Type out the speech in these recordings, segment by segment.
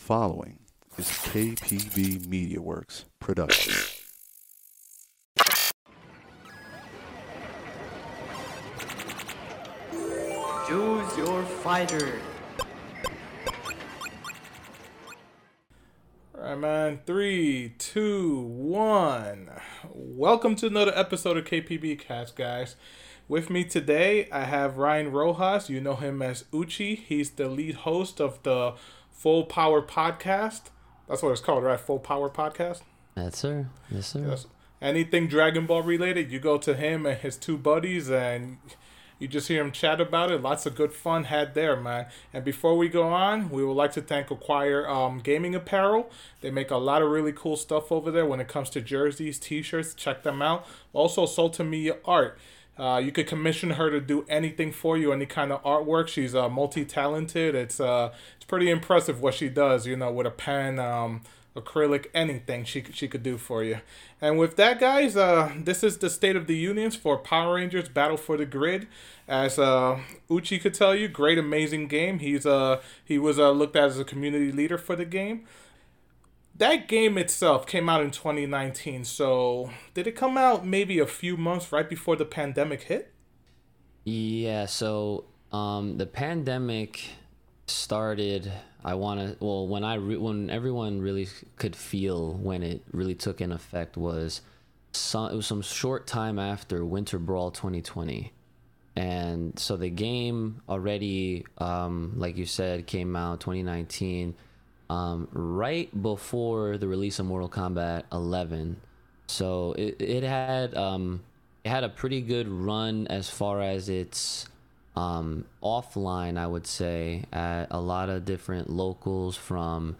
following is KPB Media Works production. Choose your fighter. All right, man. Three, two, one. Welcome to another episode of KPB Cast, guys. With me today, I have Ryan Rojas. You know him as Uchi. He's the lead host of the Full Power Podcast. That's what it's called, right? Full Power Podcast. Yes, sir. Yes, sir. Yes. Anything Dragon Ball related, you go to him and his two buddies, and you just hear him chat about it. Lots of good fun had there, man. And before we go on, we would like to thank Acquire um, Gaming Apparel. They make a lot of really cool stuff over there when it comes to jerseys, t-shirts. Check them out. Also, Soltamia Art. Uh, you could commission her to do anything for you, any kind of artwork. She's uh, multi-talented. It's uh, it's pretty impressive what she does. You know, with a pen, um, acrylic, anything she she could do for you. And with that, guys, uh, this is the state of the unions for Power Rangers Battle for the Grid. As uh, Uchi could tell you, great, amazing game. He's uh he was uh, looked at as a community leader for the game. That game itself came out in 2019. So did it come out maybe a few months right before the pandemic hit? Yeah. So, um, the pandemic started. I want to. Well, when I re- when everyone really could feel when it really took an effect was some. It was some short time after Winter Brawl 2020. And so the game already, um, like you said, came out 2019 um, right before the release of Mortal Kombat 11. So it, it had um, it had a pretty good run as far as its um, offline, I would say, at a lot of different locals from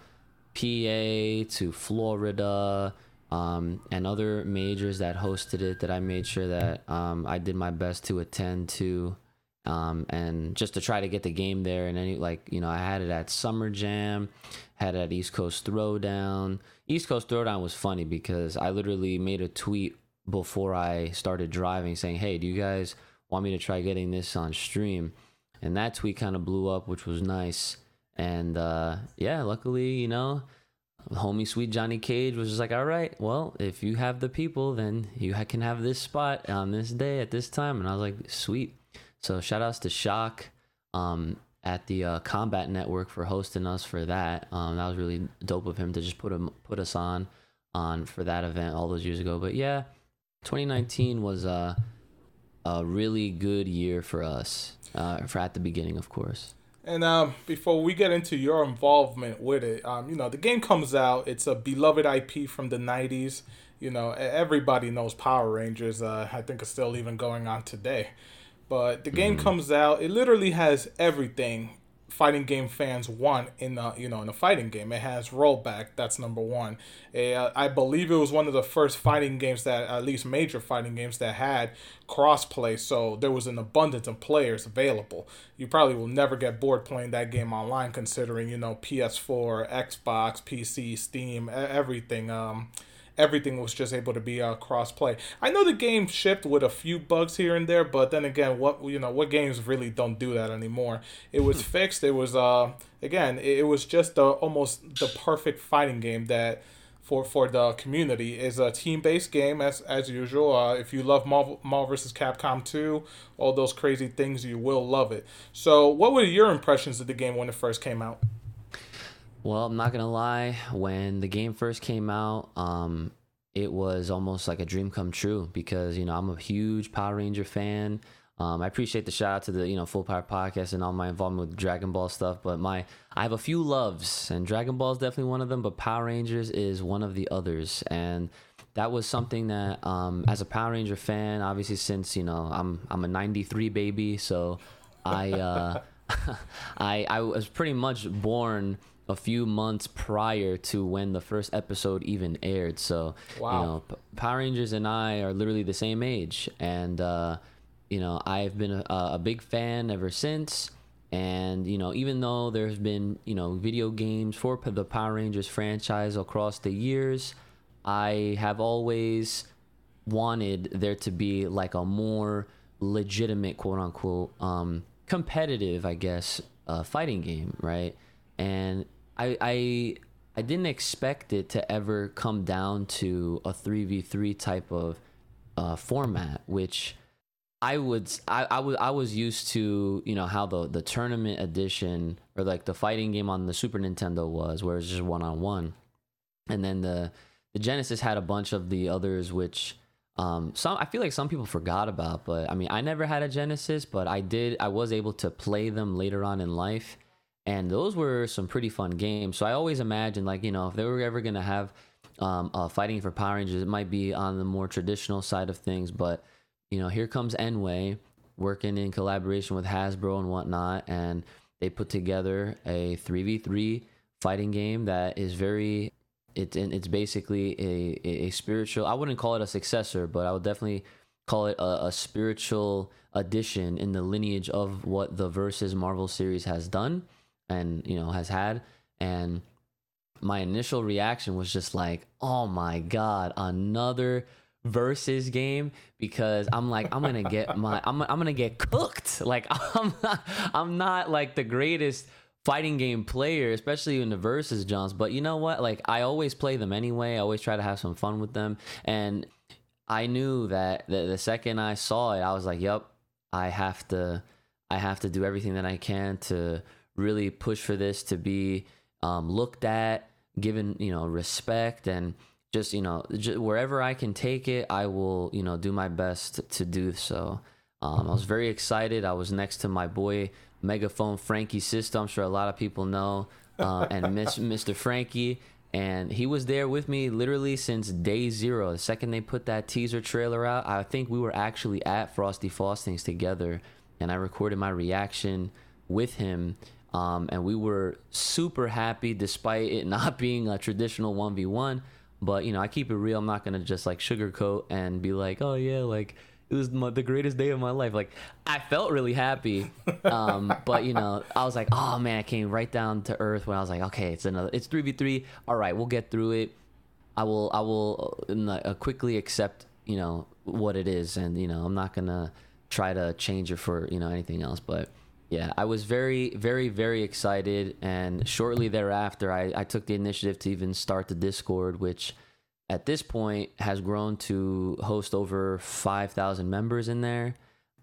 PA to Florida um, and other majors that hosted it that I made sure that um, I did my best to attend to um, and just to try to get the game there. And any like you know, I had it at Summer Jam, had at East Coast Throwdown. East Coast Throwdown was funny because I literally made a tweet before I started driving saying, "Hey, do you guys want me to try getting this on stream?" And that tweet kind of blew up, which was nice. And uh, yeah, luckily, you know, homie sweet Johnny Cage was just like, all right, well, if you have the people, then you can have this spot on this day at this time. And I was like, sweet. So shout outs to Shock um, at the uh, Combat Network for hosting us for that. Um, that was really dope of him to just put him put us on on for that event all those years ago. But yeah, 2019 was a a really good year for us. Uh, for at the beginning, of course. And um, before we get into your involvement with it, um, you know, the game comes out. It's a beloved IP from the '90s. You know, everybody knows Power Rangers. Uh, I think it's still even going on today. But the game comes out. It literally has everything fighting game fans want in a you know in a fighting game. It has rollback. That's number one. Uh, I believe it was one of the first fighting games that at least major fighting games that had crossplay. So there was an abundance of players available. You probably will never get bored playing that game online, considering you know PS4, Xbox, PC, Steam, everything. Um, everything was just able to be uh, cross play. I know the game shipped with a few bugs here and there, but then again, what you know, what games really don't do that anymore? It was fixed. It was uh again, it, it was just the almost the perfect fighting game that for for the community is a team based game as as usual. Uh, if you love Marvel, Marvel vs. Capcom 2, all those crazy things, you will love it. So, what were your impressions of the game when it first came out? Well, I'm not gonna lie. When the game first came out, um, it was almost like a dream come true because you know I'm a huge Power Ranger fan. Um, I appreciate the shout out to the you know Full Power Podcast and all my involvement with Dragon Ball stuff. But my I have a few loves, and Dragon Ball is definitely one of them. But Power Rangers is one of the others, and that was something that um, as a Power Ranger fan, obviously since you know I'm I'm a '93 baby, so I uh, I I was pretty much born a few months prior to when the first episode even aired. So Wow. you know, P- Power Rangers and I are literally the same age, and uh, you know I've been a, a big fan ever since. And you know, even though there's been you know video games for p- the Power Rangers franchise across the years, I have always wanted there to be like a more legitimate quote unquote um competitive i guess uh fighting game right and I I I didn't expect it to ever come down to a three v three type of uh, format, which I would I, I was I was used to you know how the the tournament edition or like the fighting game on the Super Nintendo was, where it's just one on one, and then the the Genesis had a bunch of the others, which um, some I feel like some people forgot about. But I mean, I never had a Genesis, but I did. I was able to play them later on in life, and those were some pretty fun games. So I always imagined like you know if they were ever gonna have um, uh, fighting for Power Rangers, it might be on the more traditional side of things, but you know, here comes nWay working in collaboration with Hasbro and whatnot, and they put together a 3v3 fighting game that is very it, it's basically a, a spiritual i wouldn't call it a successor but i would definitely call it a, a spiritual addition in the lineage of what the versus marvel series has done and you know has had and my initial reaction was just like oh my god another versus game because I'm like I'm gonna get my I'm I'm gonna get cooked. Like I'm not, I'm not like the greatest fighting game player, especially in the versus Johns. But you know what? Like I always play them anyway. I always try to have some fun with them, and I knew that the, the second I saw it, I was like, "Yep, I have to I have to do everything that I can to really push for this to be um, looked at, given you know respect and." just you know just wherever i can take it i will you know do my best to do so. Um, i was very excited. I was next to my boy megaphone frankie sister i'm sure a lot of people know uh, and Miss, mr frankie. And he was there with me literally since day zero. The second they put that teaser trailer out i think we were actually at Frosty Faustings together. And i recorded my reaction with him um, and we were super happy despite it not being a traditional 1v1 but you know, I keep it real. I'm not gonna just like sugarcoat and be like, oh yeah, like it was my, the greatest day of my life. Like I felt really happy, um, but you know, I was like, oh man, I came right down to earth when I was like, okay, it's another, it's three v three. All right, we'll get through it. I will, I will uh, uh, quickly accept, you know, what it is, and you know, I'm not gonna try to change it for you know anything else, but yeah, I was very, very, very excited. And shortly thereafter, I, I took the initiative to even start the Discord, which at this point has grown to host over 5,000 members in there.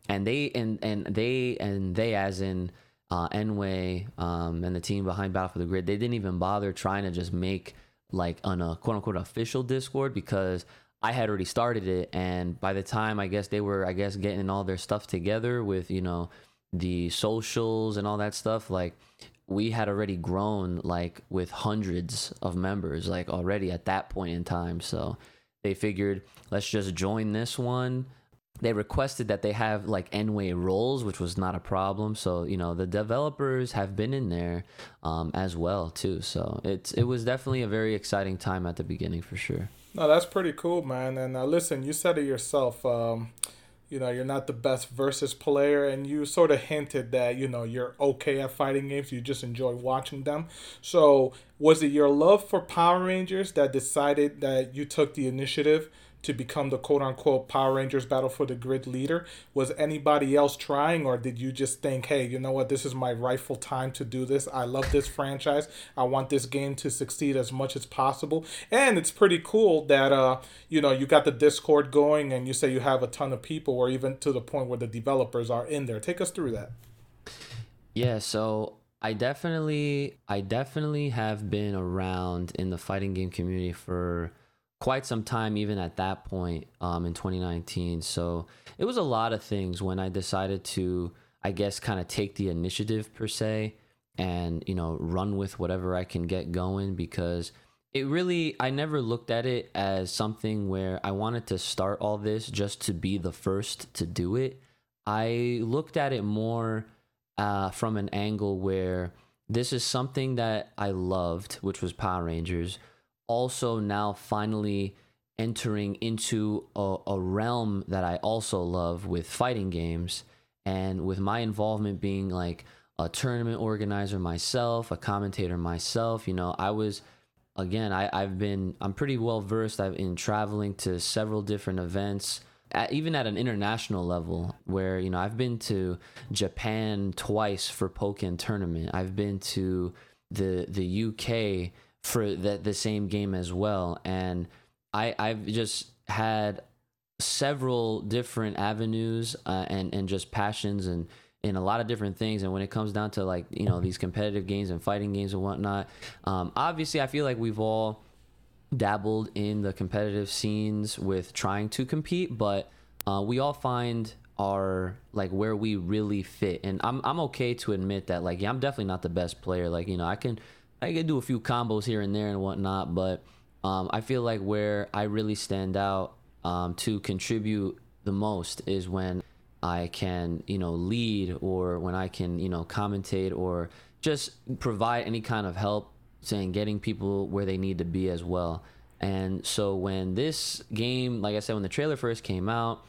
And they, and, and they, and they, as in uh, nWay um, and the team behind Battle for the Grid, they didn't even bother trying to just make like a quote unquote official Discord because I had already started it. And by the time I guess they were, I guess, getting all their stuff together with, you know, the socials and all that stuff like we had already grown like with hundreds of members like already at that point in time so they figured let's just join this one they requested that they have like nWay roles, which was not a problem. So you know the developers have been in there um, as well too. So it's it was definitely a very exciting time at the beginning for sure. No, that's pretty cool, man. And uh, listen, you said it yourself. Um, you know you're not the best versus player and you sort of hinted that you know you're okay at fighting games you just enjoy watching them. So was it your love for power rangers that decided that you took the initiative to become the quote unquote Power Rangers Battle for the Grid leader? Was anybody else trying, or did you just think, hey, you know what, this is my rightful time to do this? I love this franchise. I want this game to succeed as much as possible. And it's pretty cool that, uh, you know, you got the Discord going and you say you have a ton of people, or even to the point where the developers are in there. Take us through that. Yeah, so I definitely I definitely have been around in the fighting game community for quite some time even at that point um, in 2019 so it was a lot of things when i decided to i guess kind of take the initiative per se and you know run with whatever i can get going because it really i never looked at it as something where i wanted to start all this just to be the first to do it. I looked at it more uh, from an angle where this is something that i loved which was power rangers also now finally entering into a, a, realm that I also love with fighting games and with my involvement being like a tournament organizer myself, a commentator myself, you know, I was again, I, I've been I'm pretty well versed I've in traveling to several different events. At, even at an international level where you know I've been to Japan twice for Pokken tournament. I've been to the the UK for the the same game as well, and I I've just had several different avenues uh, and and just passions and in a lot of different things. And when it comes down to like you know these competitive games and fighting games and whatnot um, obviously i feel like we've all dabbled in the competitive scenes with trying to compete but uh, we all find our like where we really fit. And I'm, I'm okay to admit that like yeah i'm definitely not the best player. Like you know i can i can do a few combos here and there and whatnot but um, i feel like where i really stand out um, to contribute the most is when I can, you know, lead or when I can, you know, commentate or just provide any kind of help saying getting people where they need to be as well. And so when this game, like I said, when the trailer first came out,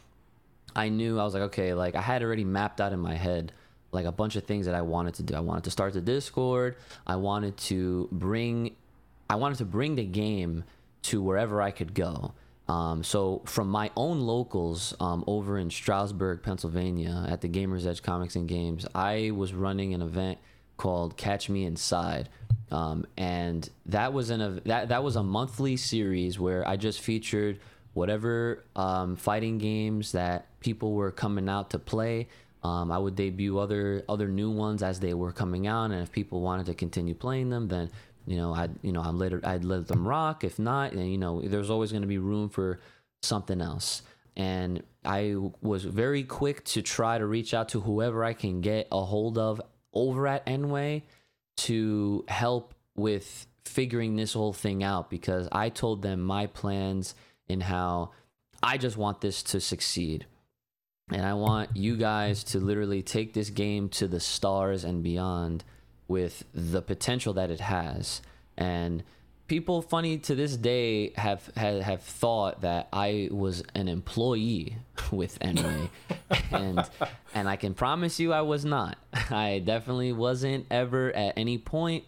I knew I was like, okay, like I had already mapped out in my head like a bunch of things that I wanted to do. I wanted to start the Discord. I wanted to bring I wanted to bring the game to wherever I could go. Um, so from my own locals um, over in Stroudsburg, Pennsylvania, at the Gamers Edge Comics and Games, I was running an event called Catch Me Inside, um, and that was in a that that was a monthly series where I just featured whatever um, fighting games that people were coming out to play. Um, I would debut other other new ones as they were coming out, and if people wanted to continue playing them, then you know, I'd you know, I'd let them rock. If not, and you know, there's always going to be room for something else. And I was very quick to try to reach out to whoever I can get a hold of over at nWay to help with figuring this whole thing out because I told them my plans and how I just want this to succeed. And I want you guys to literally take this game to the stars and beyond with the potential that it has. And people, funny to this day, have have, have thought that I was an employee with nWay, and and I can promise you I was not. I definitely wasn't ever at any point,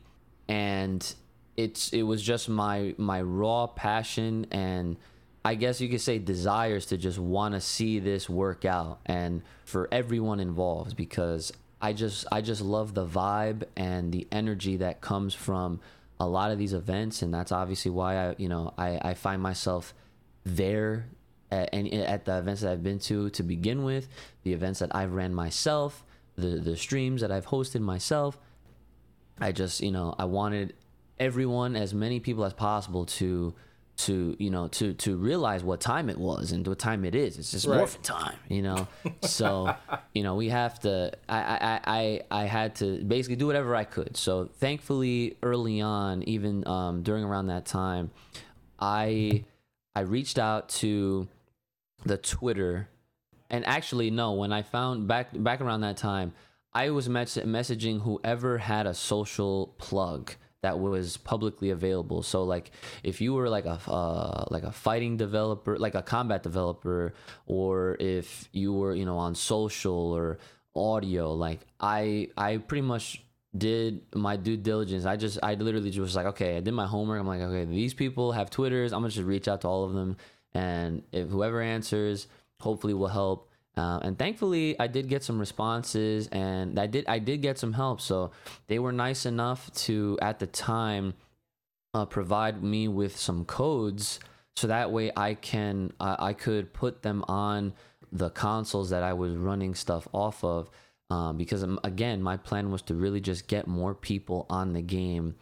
and it's it was just my my raw passion and. I guess you could say desires to just want to see this work out and for everyone involved because I just I just love the vibe and the energy that comes from a lot of these events, and that's obviously why I you know I I find myself there at, at the events that I've been to to begin with, the events that I've ran myself, the the streams that I've hosted myself. I just you know I wanted everyone, as many people as possible, to to you know to to realize what time it was and what time it is. It's just right. morphin time, you know. so you know we have to. I, I I I had to basically do whatever I could. So thankfully, early on, even um, during around that time, I I reached out to the Twitter, and actually no, when I found back back around that time, I was mess- messaging whoever had a social plug that was publicly available. So like if you were like a uh, like a fighting developer, like a combat developer, or if you were you know on social or audio, like I I pretty much did my due diligence. I just I literally just was like, okay, I did my homework. I'm like, okay, these people have Twitters. I'm gonna just reach out to all of them, and if whoever answers, hopefully will help. Uh, and thankfully, I did get some responses, and I did I did get some help. So they were nice enough to at the time uh, provide me with some codes, so that way I can uh, I could put them on the consoles that I was running stuff off of. Um, because um, again, my plan was to really just get more people on the game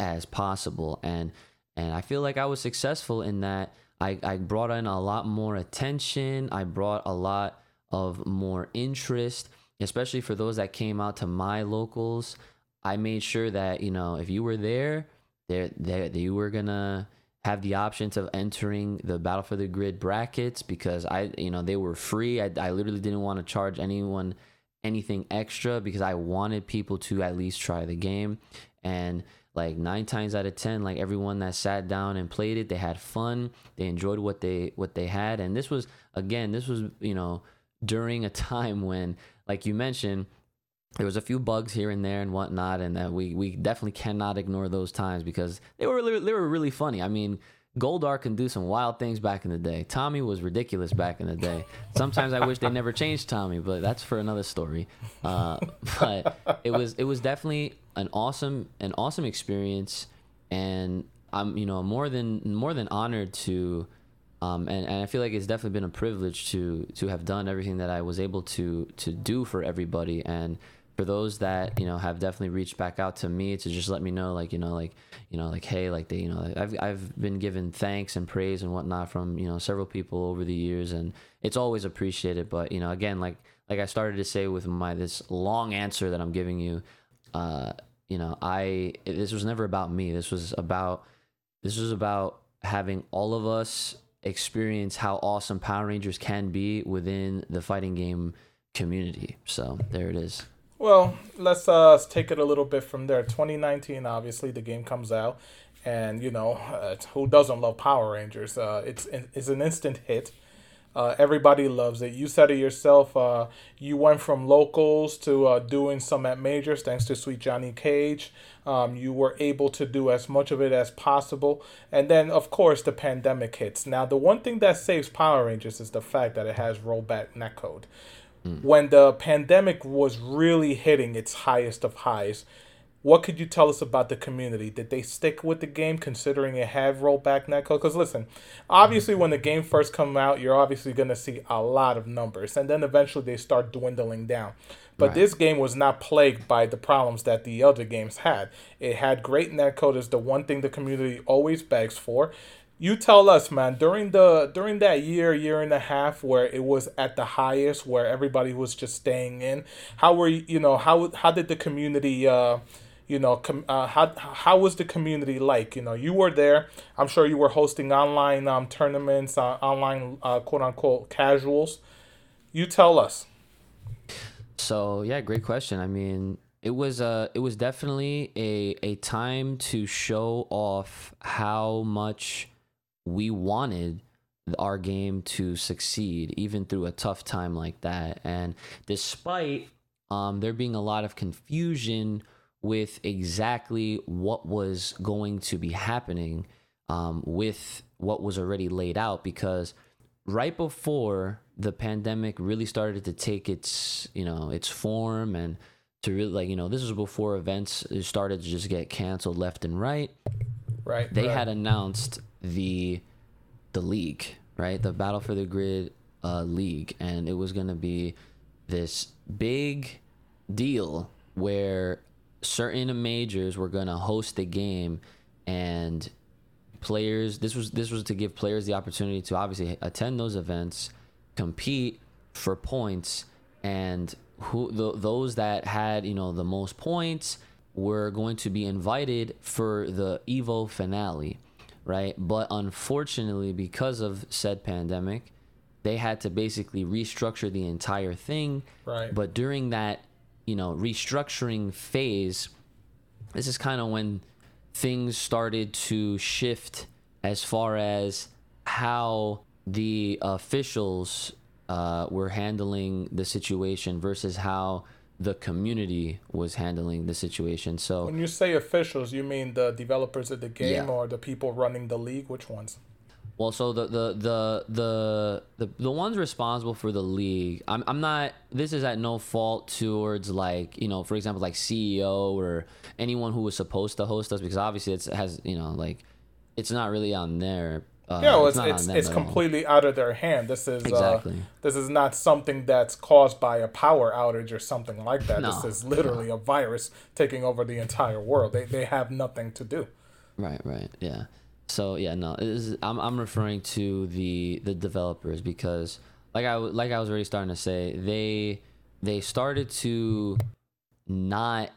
as possible, and and I feel like I was successful in that. I, I brought in a lot more attention. I brought a lot of more interest, especially for those that came out to my locals. I made sure that, you know, if you were there, there, there, you were gonna have the options of entering the Battle for the Grid brackets because I, you know, they were free. I, I literally didn't want to charge anyone anything extra because I wanted people to at least try the game. And like nine times out of ten, like everyone that sat down and played it, they had fun. They enjoyed what they what they had. And this was again, this was you know during a time when, like you mentioned, there was a few bugs here and there and whatnot, and that we we definitely cannot ignore those times because they were they were really funny. I mean, Goldar can do some wild things back in the day. Tommy was ridiculous back in the day. Sometimes I wish they never changed Tommy, but that's for another story. Uh, but it was it was definitely an awesome an awesome experience, and I'm you know more than more than honored to. Um, and, and I feel like it's definitely been a privilege to to have done everything that I was able to to do for everybody. And for those that you know have definitely reached back out to me to just let me know like you know like you know like hey like they you know I've I've been given thanks and praise and whatnot from you know several people over the years and it's always appreciated. But you know again like like I started to say with my this long answer that I'm giving you uh you know I this was never about me. This was about this was about having all of us experience how awesome Power Rangers can be within the fighting game community so there it is Well, let's uh take it a little bit from there. 2019, obviously, the game comes out, and you know uh, who doesn't love Power Rangers? Uh, it's it's an instant hit. Uh, everybody loves it. You said it yourself. Uh, you went from locals to uh, doing some at majors, thanks to Sweet Johnny Cage. Um, you were able to do as much of it as possible, and then of course the pandemic hits. Now, the one thing that saves Power Rangers is the fact that it has rollback netcode when the pandemic was really hitting its highest of highs, what could you tell us about the community? Did they stick with the game considering it had rollback netcode? Because listen, obviously when the game first come out, you're obviously going to see a lot of numbers, and then eventually they start dwindling down. But Right. this game was not plagued by the problems that the other games had. It had great netcode is the one thing the community always begs for. You tell us, man, during the during that year, year and a half where it was at the highest, where everybody was just staying in, how were you, you know, how how did the community uh you know, com- uh, how how was the community like? You know, you were there. I'm sure you were hosting online um, tournaments, uh, online uh, quote unquote casuals. You tell us. So yeah, great question. I mean, it was uh it was definitely a a time to show off how much we wanted our game to succeed even through a tough time like that. And despite um there being a lot of confusion with exactly what was going to be happening um, with what was already laid out because right before the pandemic really started to take its you know its form and to really like you know this was before events started to just get canceled left and right Right. they right. had announced the the league right the battle for the grid uh, league and it was going to be this big deal where certain majors were going to host the game and players this was this was to give players the opportunity to obviously attend those events compete for points and who th- those that had you know the most points were going to be invited for the evo finale right but unfortunately because of said pandemic they had to basically restructure the entire thing Right. but during that you know restructuring phase this is kind of when things started to shift as far as how the officials uh, were handling the situation versus how the community was handling the situation. So When you say officials, you mean the developers of the game Yeah. or the people running the league? Which ones? Well, so the the the the the, the ones responsible for the league, I'm I'm not. This is at no fault towards like you know, for example, like CEO or anyone who was supposed to host us because obviously it's, it has you know like it's not really on there. Uh, Yeah, well, it's not it's, it's completely out of their hand. This is Exactly. uh, this is not something that's caused by a power outage or something like that. No, this is literally a virus taking over the entire world. They they have nothing to do. Right, right, yeah. So yeah, no, I'm I'm referring to the the developers because like I like I was already starting to say they they started to not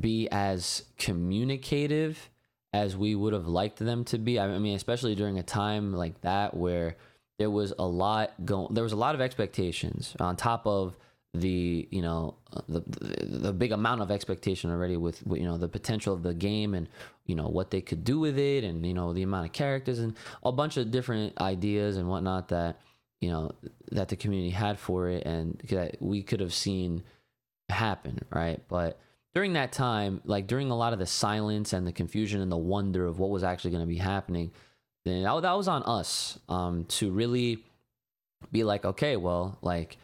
be as communicative as we would have liked them to be. I mean, especially during a time like that where there was a lot going, there was a lot of expectations on top of the you know uh, the, the the big amount of expectation already with, you know the potential of the game and you know what they could do with it and you know the amount of characters and a bunch of different ideas and whatnot that you know that the community had for it and that we could have seen happen, right? But during that time, like during a lot of the silence and the confusion and the wonder of what was actually going to be happening, then that, that was on us um, to really be like, okay, well, like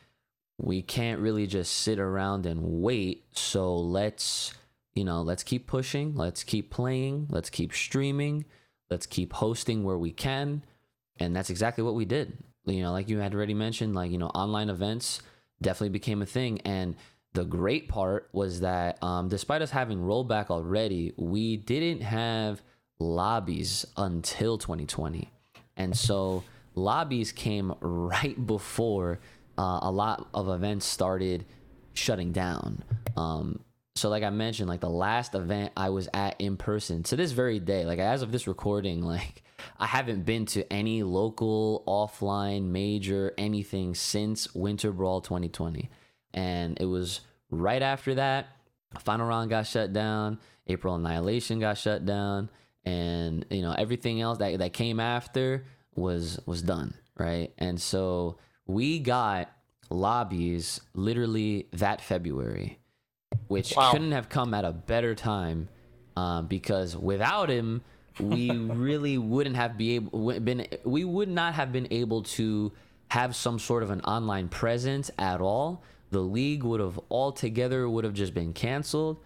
we can't really just sit around and wait. So let's, you know, let's keep pushing, let's keep playing, let's keep streaming, let's keep hosting where we can. And that's exactly what we did. You know, like you had already mentioned, like, you know, online events definitely became a thing. And the great part was that um, despite us having rollback already, we didn't have lobbies until 2020. And so lobbies came right before uh, a lot of events started shutting down. Um, so like I mentioned, like the last event I was at in person to this very day, like as of this recording, like I haven't been to any local, offline, major, anything since Winter Brawl 2020. And it was right after that, Final Round got shut down, April Annihilation got shut down, and you know, everything else that, that came after was was done, right? And so we got lobbies literally that February, which Wow. couldn't have come at a better time um, because without him, we really wouldn't have be able been we would not have been able to have some sort of an online presence at all. The league would have altogether would have just been canceled,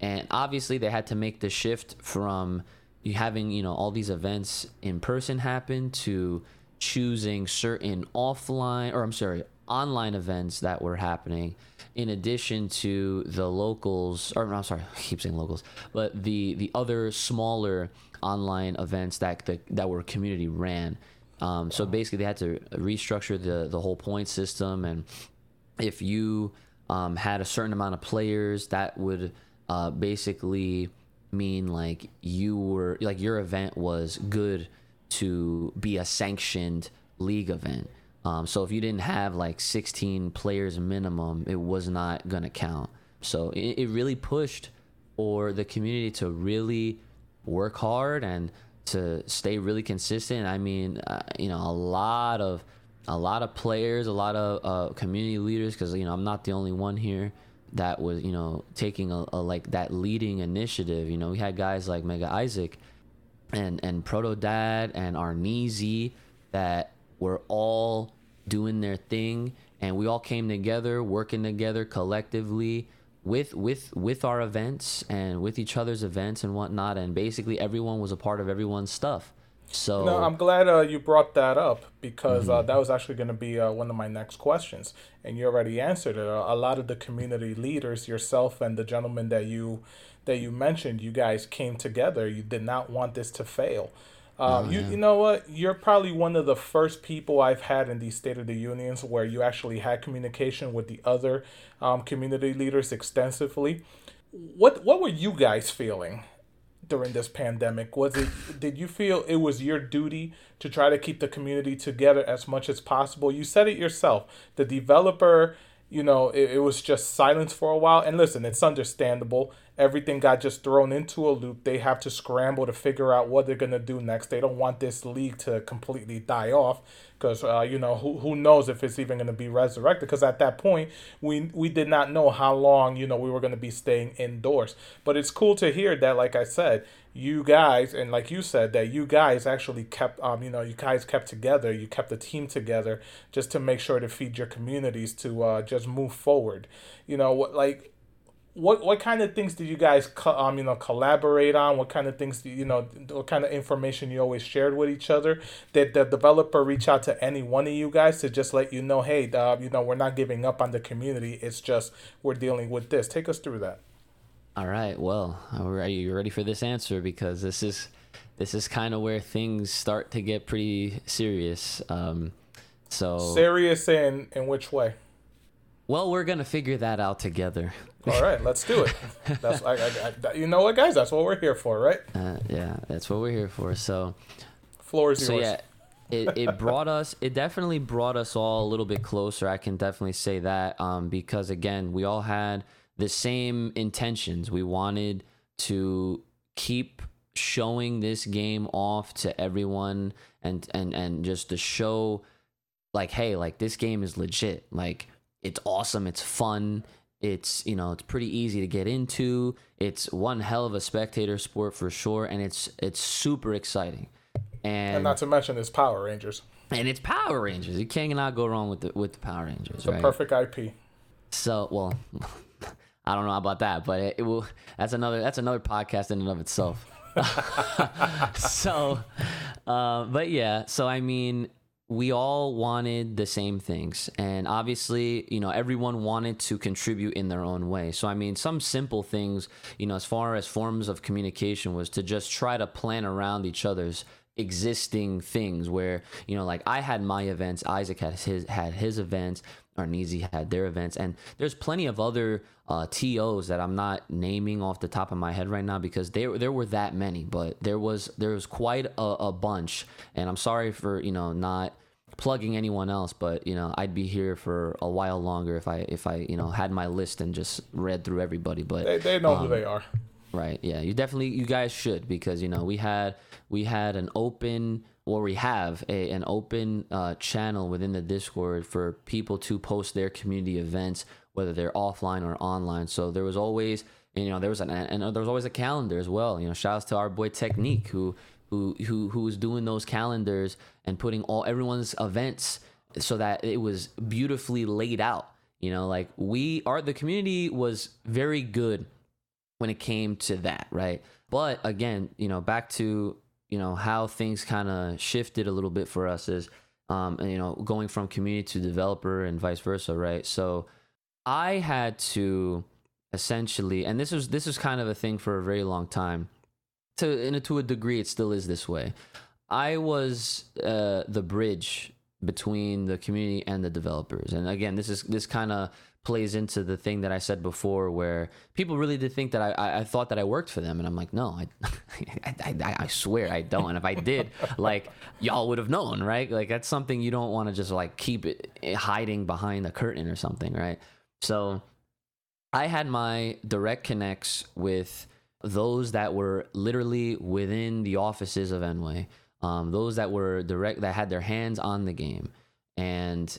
and obviously they had to make the shift from you having you know all these events in person happen to choosing certain offline or I'm sorry online events that were happening in addition to the locals or I'm sorry I keep saying locals but the the other smaller online events that the, that were community ran. Um, so basically they had to restructure the the whole point system and if you um, had a certain amount of players, that would uh, basically mean like you were like your event was good to be a sanctioned league event. Um, so if you didn't have like 16 players minimum, it was not gonna count. So it, it really pushed for the community to really work hard and to stay really consistent. I mean, uh, you know, a lot of a lot of players, a lot of uh, community leaders, because you know I'm not the only one here that was you know taking a, a like that leading initiative. You know, we had guys like Mega Isaac and and Proto Dad and Arneezy that were all doing their thing, and we all came together, working together collectively with with with our events and with each other's events and whatnot, and basically everyone was a part of everyone's stuff. So No, I'm glad uh, you brought that up because Mm-hmm. uh, that was actually going to be uh, one of my next questions, and you already answered it. Uh, a lot of the community leaders, yourself and the gentleman that you that you mentioned, you guys came together. You did not want this to fail. Um, you, you know what? You're probably one of the first people I've had in these State of the Unions where you actually had communication with the other um, community leaders extensively. What what were you guys feeling during this pandemic? Was it did you feel it was your duty to try to keep the community together as much as possible? You said it yourself. The developer, you know, it, it was just silence for a while. And listen, it's understandable. Everything got just thrown into a loop. They have to scramble to figure out what they're gonna do next. They don't want this league to completely die off because uh, you know who who knows if it's even gonna be resurrected? Because at that point, we we did not know how long you know we were gonna be staying indoors. But it's cool to hear that, like I said, you guys and like you said that you guys actually kept um you know you guys kept together. You kept the team together just to make sure to feed your communities to uh, just move forward. You know what like what what kind of things did you guys co- um you know collaborate on? What kind of things do you know? What kind of information you always shared with each other? Did the developer reach out to any one of you guys to just let you know, hey, uh, you know, we're not giving up on the community. It's just we're dealing with this. Take us through that. All right. Well, are you ready for this answer? Because this is this is kind of where things start to get pretty serious. Um, so, Serious in in which way? well, we're gonna figure that out together. All right, let's do it. That's I, I, I, you know what, guys. That's what we're here for, right? Uh, yeah, that's what we're here for. So, Floor is so yours. yeah, it, it brought us. It definitely brought us all a little bit closer. I can definitely say that um, because again, we all had the same intentions. We wanted to keep showing this game off to everyone and and and just to show like hey like this game is legit. Like it's awesome. It's fun. It's you know it's pretty easy to get into. It's one hell of a spectator sport for sure and it's it's super exciting. And and not to mention it's Power Rangers, and it's power rangers. You cannot go wrong with the with the power rangers the right? perfect IP. so well I don't know about that, but it, it will. That's another. That's another podcast in and of itself. so, uh, but yeah. So I mean, we all wanted the same things, and obviously, you know, everyone wanted to contribute in their own way. So I mean, some simple things, you know, as far as forms of communication was to just try to plan around each other's existing things where you know like i had my events isaac had his had his events Arneezy had their events, and there's plenty of other uh, TOs that I'm not naming off the top of my head right now because there there were that many, but there was there was quite a, a bunch, and I'm sorry for you know not plugging anyone else, but you know I'd be here for a while longer if I if I you know had my list and just read through everybody. But They, they know um, who they are. Right. Yeah. You definitely you guys should because you know we had we had an open or we have a, an open uh, channel within the Discord for people to post their community events, whether they're offline or online. So there was always you know there was an and there was always a calendar as well. You know, shouts to our boy Technique who who who who was doing those calendars and putting all everyone's events so that it was beautifully laid out. You know, like we are the community was very good when it came to that, right? But again, you know, back to you know how things kind of shifted a little bit for us is, um, you know, going from community to developer and vice versa, right? So I had to essentially, and this was this was kind of a thing for a very long time. To in a, to a degree, it still is this way. I was uh, the bridge between the community and the developers, and again, this is this kind of plays into the thing that I said before, where people really did think that I, I, I thought that I worked for them, and I'm like, no, I, I, I, I swear I don't. And if I did, like y'all would have known, right? Like that's something you don't want to just like keep it eh, hiding behind a curtain or something, right? So I had my direct connects with those that were literally within the offices of nWay, um, those that were direct that had their hands on the game, and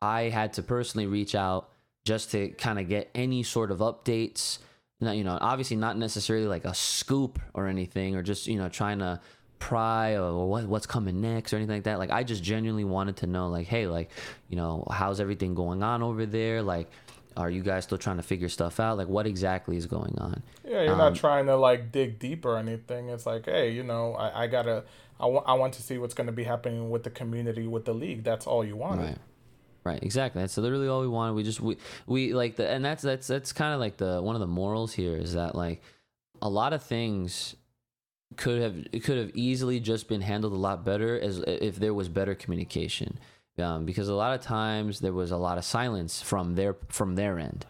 I had to personally reach out just to kind of get any sort of updates. Now, you know, obviously not necessarily like a scoop or anything, or just you know trying to pry or what what's coming next or anything like that. Like I just genuinely wanted to know, like, hey, like, you know, how's everything going on over there? Like, are you guys still trying to figure stuff out? Like, what exactly is going on? Yeah, you're Um, not trying to like dig deep or anything. It's like, hey, you know, I, I gotta, I want to see what's gonna be happening with the community, with the league. That's all you want. Right. Right, exactly. That's literally all we wanted. We just we we like the and that's that's that's kind of like the one of the morals here is that like a lot of things could have it could have easily just been handled a lot better as if there was better communication. Um, because a lot of times there was a lot of silence from their from their end,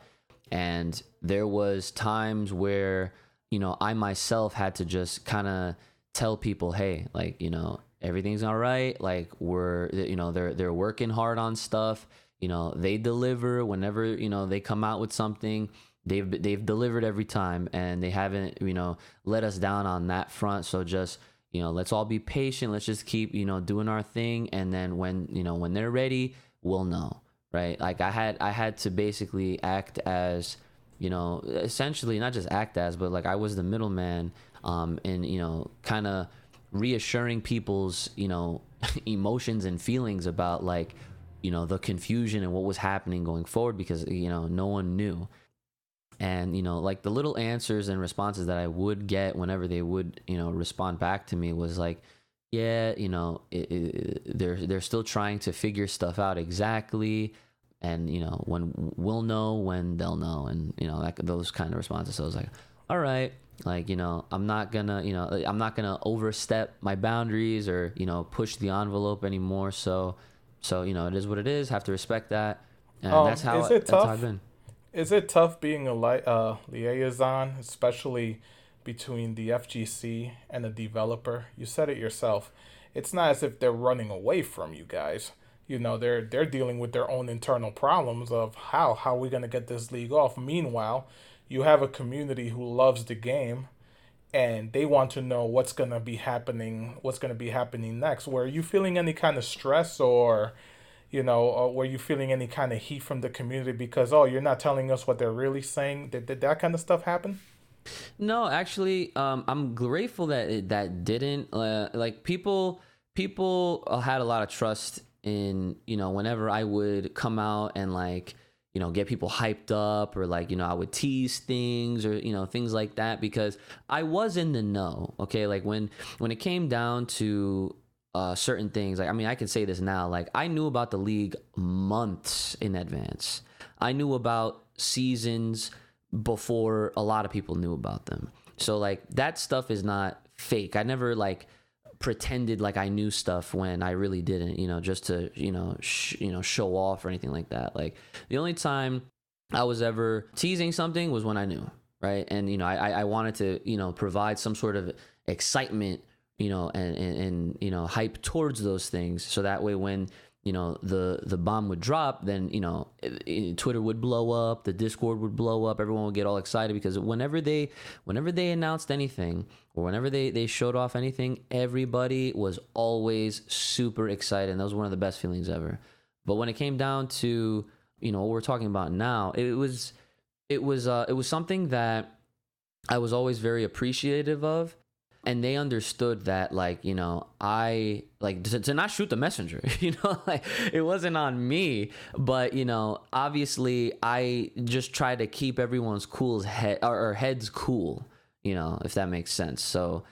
and there was times where you know I myself had to just kind of tell people, hey, like you know everything's all right. Like we're you know they're they're working hard on stuff. You know they deliver whenever you know they come out with something. They've they've delivered every time, and they haven't you know let us down on that front. So just you know let's all be patient. Let's just keep you know doing our thing, and then when you know when they're ready, we'll know, right? Like I had I had to basically act as you know essentially not just act as, but like I was the middleman, um, and you know kind of reassuring people's you know emotions and feelings about like you know the confusion and what was happening going forward because you know no one knew. And you know like the little answers and responses that i would get whenever they would you know respond back to me was like yeah you know it, it, they're they're still trying to figure stuff out exactly. And you know when we'll know when they'll know. And you know like those kind of responses. So i was like all right like you know i'm not gonna you know i'm not gonna overstep my boundaries or you know push the envelope anymore so so you know it is what it is have to respect that and Um, that's how is it tough? i've been Is it tough being a li- uh, liaison, especially between the FGC and the developer? You said it yourself. It's not as if they're running away from you guys. You know, they're they're dealing with their own internal problems of how how are we gonna get this league off. Meanwhile, you have a community who loves the game and they want to know what's gonna be happening what's gonna be happening next. Were you feeling any kind of stress or you know, or were you feeling any kind of heat from the community because oh, you're not telling us what they're really saying? Did, did that kind of stuff happen? No, actually, um, I'm grateful that it, that didn't. Uh, like people, people uh, had a lot of trust in you know whenever I would come out and like you know, get people hyped up or like, you know, I would tease things or, you know, things like that because I was in the know. Okay. Like when, when it came down to, uh, certain things, like, I mean, I can say this now, like I knew about the league months in advance. I knew about seasons before a lot of people knew about them. So like that stuff is not fake. I never like pretended like I knew stuff when I really didn't, you know, just to, you know, sh- you know, show off or anything like that. Like the only time I was ever teasing something was when I knew, right? And you know, I I wanted to, you know, provide some sort of excitement, you know, and and, and you know, hype towards those things so that way when you know the the bomb would drop then you know it, it, twitter would blow up the discord would blow up everyone would get all excited because whenever they whenever they announced anything or whenever they they showed off anything everybody was always super excited and that was one of the best feelings ever. But when it came down to you know what we're talking about now it was it was uh it was something that i was always very appreciative of and they understood that like you know i like to, to, not shoot the messenger you know like it wasn't on me. But you know obviously i just try to keep everyone's cool head or, or heads cool you know if that makes sense. So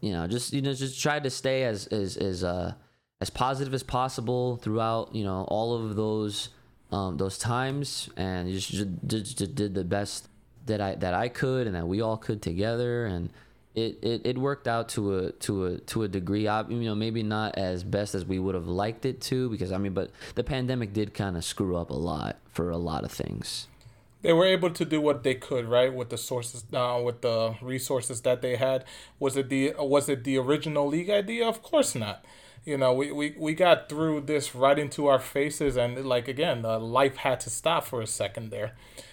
you know just you know just try to stay as as as uh as positive as possible throughout you know all of those um those times. And just just, just did the best that i that i could and that we all could together. And it, it, it worked out to a to a to a degree. I, you know, maybe not as best as we would have liked it to, because I mean, but the pandemic did kind of screw up a lot for a lot of things. They were able to do what they could, right, with the sources, uh, with the resources that they had. Was it the was it the original league idea? Of course not. You know, we, we, we got through this right into our faces, and like again, uh, life had to stop for a second there.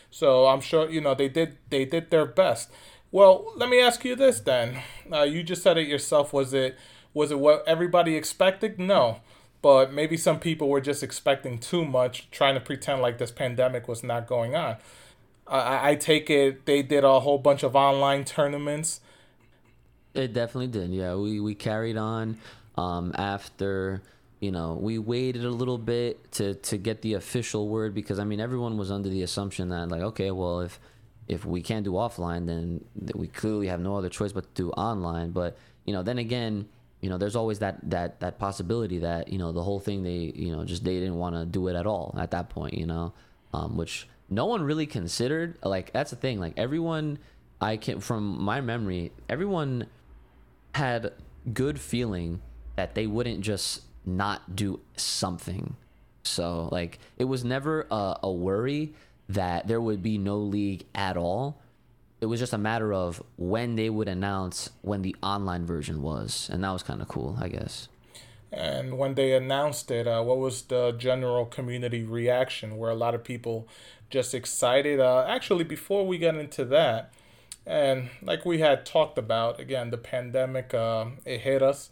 So I'm sure you know they did they did their best. Well, let me ask you this then. Uh, you just said it yourself. Was it was it what everybody expected? No, but maybe some people were just expecting too much, trying to pretend like this pandemic was not going on. I, I take it they did a whole bunch of online tournaments. It definitely did. Yeah, we we carried on um, after you know we waited a little bit to to get the official word because I mean everyone was under the assumption that like okay well if if we can't do offline, then we clearly have no other choice but to do online. But you know, then again, you know, there's always that that that possibility that you know the whole thing they you know just they didn't want to do it at all at that point. You know, um, which no one really considered. Like that's the thing. Like everyone, I can from my memory, everyone had good feeling that they wouldn't just not do something. So like it was never a, a worry that there would be no league at all. It was just a matter of when they would announce when the online version was, and that was kind of cool, I guess. And when they announced it, uh, what was the general community reaction? Were a lot of people just excited? Uh, actually, before we get into that, and like we had talked about, again, the pandemic, uh, it hit us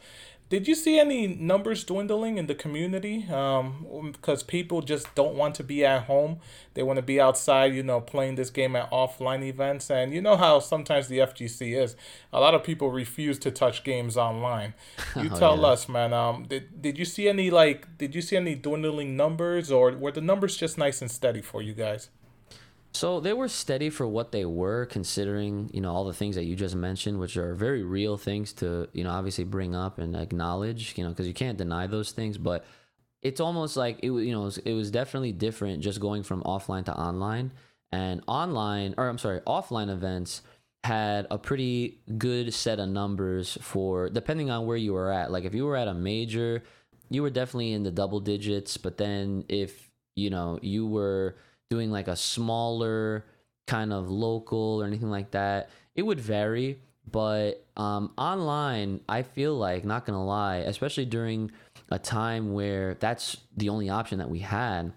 did you see any numbers dwindling in the community? Um, because people just don't want to be at home; they want to be outside. You know, playing this game at offline events, and you know how sometimes the FGC is. A lot of people refuse to touch games online. You oh, tell yeah. us, man. Um, did did you see any like? Did you see any dwindling numbers, or were the numbers just nice and steady for you guys? So they were steady for what they were, considering you know all the things that you just mentioned, which are very real things to you know obviously bring up and acknowledge, you know, because you can't deny those things. But it's almost like it was, you know it was, it was definitely different just going from offline to online, and online or I'm sorry, offline events had a pretty good set of numbers for depending on where you were at. Like if you were at a major, you were definitely in the double digits, but then if you know you were doing like a smaller kind of local or anything like that, it would vary. But um, online, I feel like, not gonna lie, especially during a time where that's the only option that we had,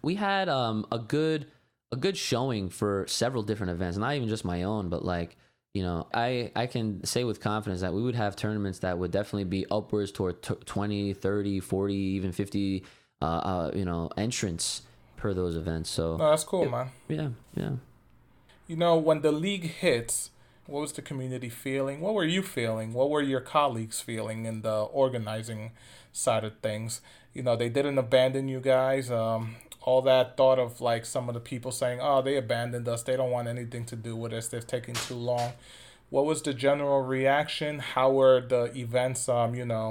we had um, a good a good showing for several different events, not even just my own, but like you know, I, I can say with confidence that we would have tournaments that would definitely be upwards toward t- 20, 30, 40, even 50, uh, uh, you know, entrants per those events. So no, that's cool, man. Yeah, yeah. You know, when the league hits, What was the community feeling? What were you feeling? What were your colleagues feeling in the organizing side of things? You know, they didn't abandon you guys. Um, all that thought of like some of the people saying, "Oh, they abandoned us. They don't want anything to do with us. They're taking too long." What was the general reaction? How were the events? Um, you know,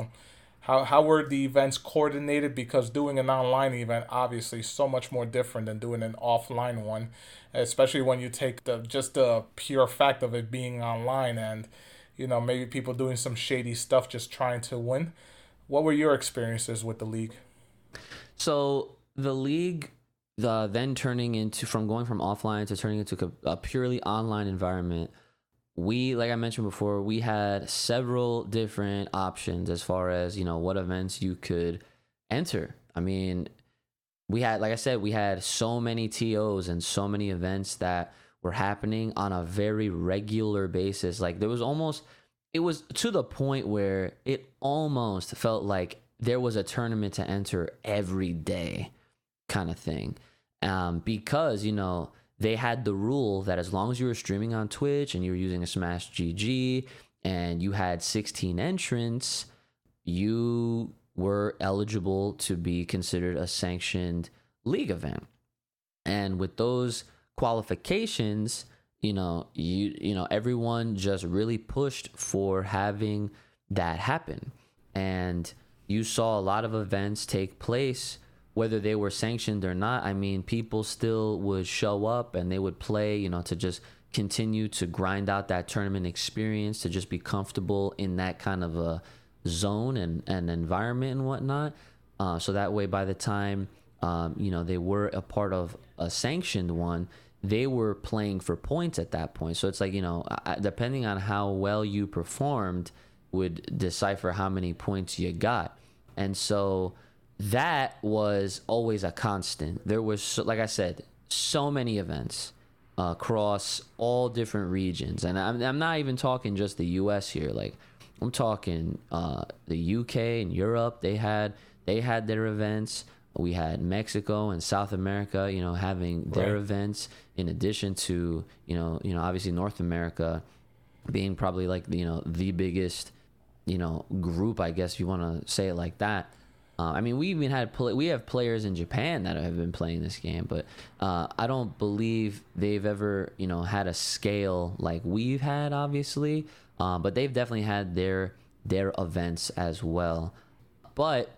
how how were the events coordinated? Because doing an online event obviously so much more different than doing an offline one, especially when you take the just the pure fact of it being online and, you know, maybe people doing some shady stuff just trying to win. What were your experiences with the league? So the league the then turning into from going from offline to turning into a purely online environment we like i mentioned before we had several different options as far as you know what events you could enter i mean we had like i said we had so many tos and so many events that were happening on a very regular basis like there was almost it was to the point where it almost felt like there was a tournament to enter every day kind of thing. Um, because, you know, they had the rule that as long as you were streaming on Twitch and you were using a Smash GG and you had 16 entrants, you were eligible to be considered a sanctioned league event. And with those qualifications, you know, you you know, everyone just really pushed for having that happen. And you saw a lot of events take place whether they were sanctioned or not, I mean, people still would show up and they would play, you know, to just continue to grind out that tournament experience, to just be comfortable in that kind of a zone and, and environment and whatnot. Uh, so that way, by the time, um, you know, they were a part of a sanctioned one, they were playing for points at that point. So it's like, you know, depending on how well you performed, would decipher how many points you got. And so, that was always a constant. There was, so, like I said, so many events uh, across all different regions, and I'm, I'm not even talking just the U.S. here. Like I'm talking uh, the U.K. and Europe. They had they had their events. We had Mexico and South America, you know, having their right. events in addition to you know you know obviously North America being probably like you know the biggest you know group, I guess if you want to say it like that. Uh, I mean, we even had we have players in Japan that have been playing this game, but uh, I don't believe they've ever you know had a scale like we've had, obviously. Uh, but they've definitely had their their events as well. But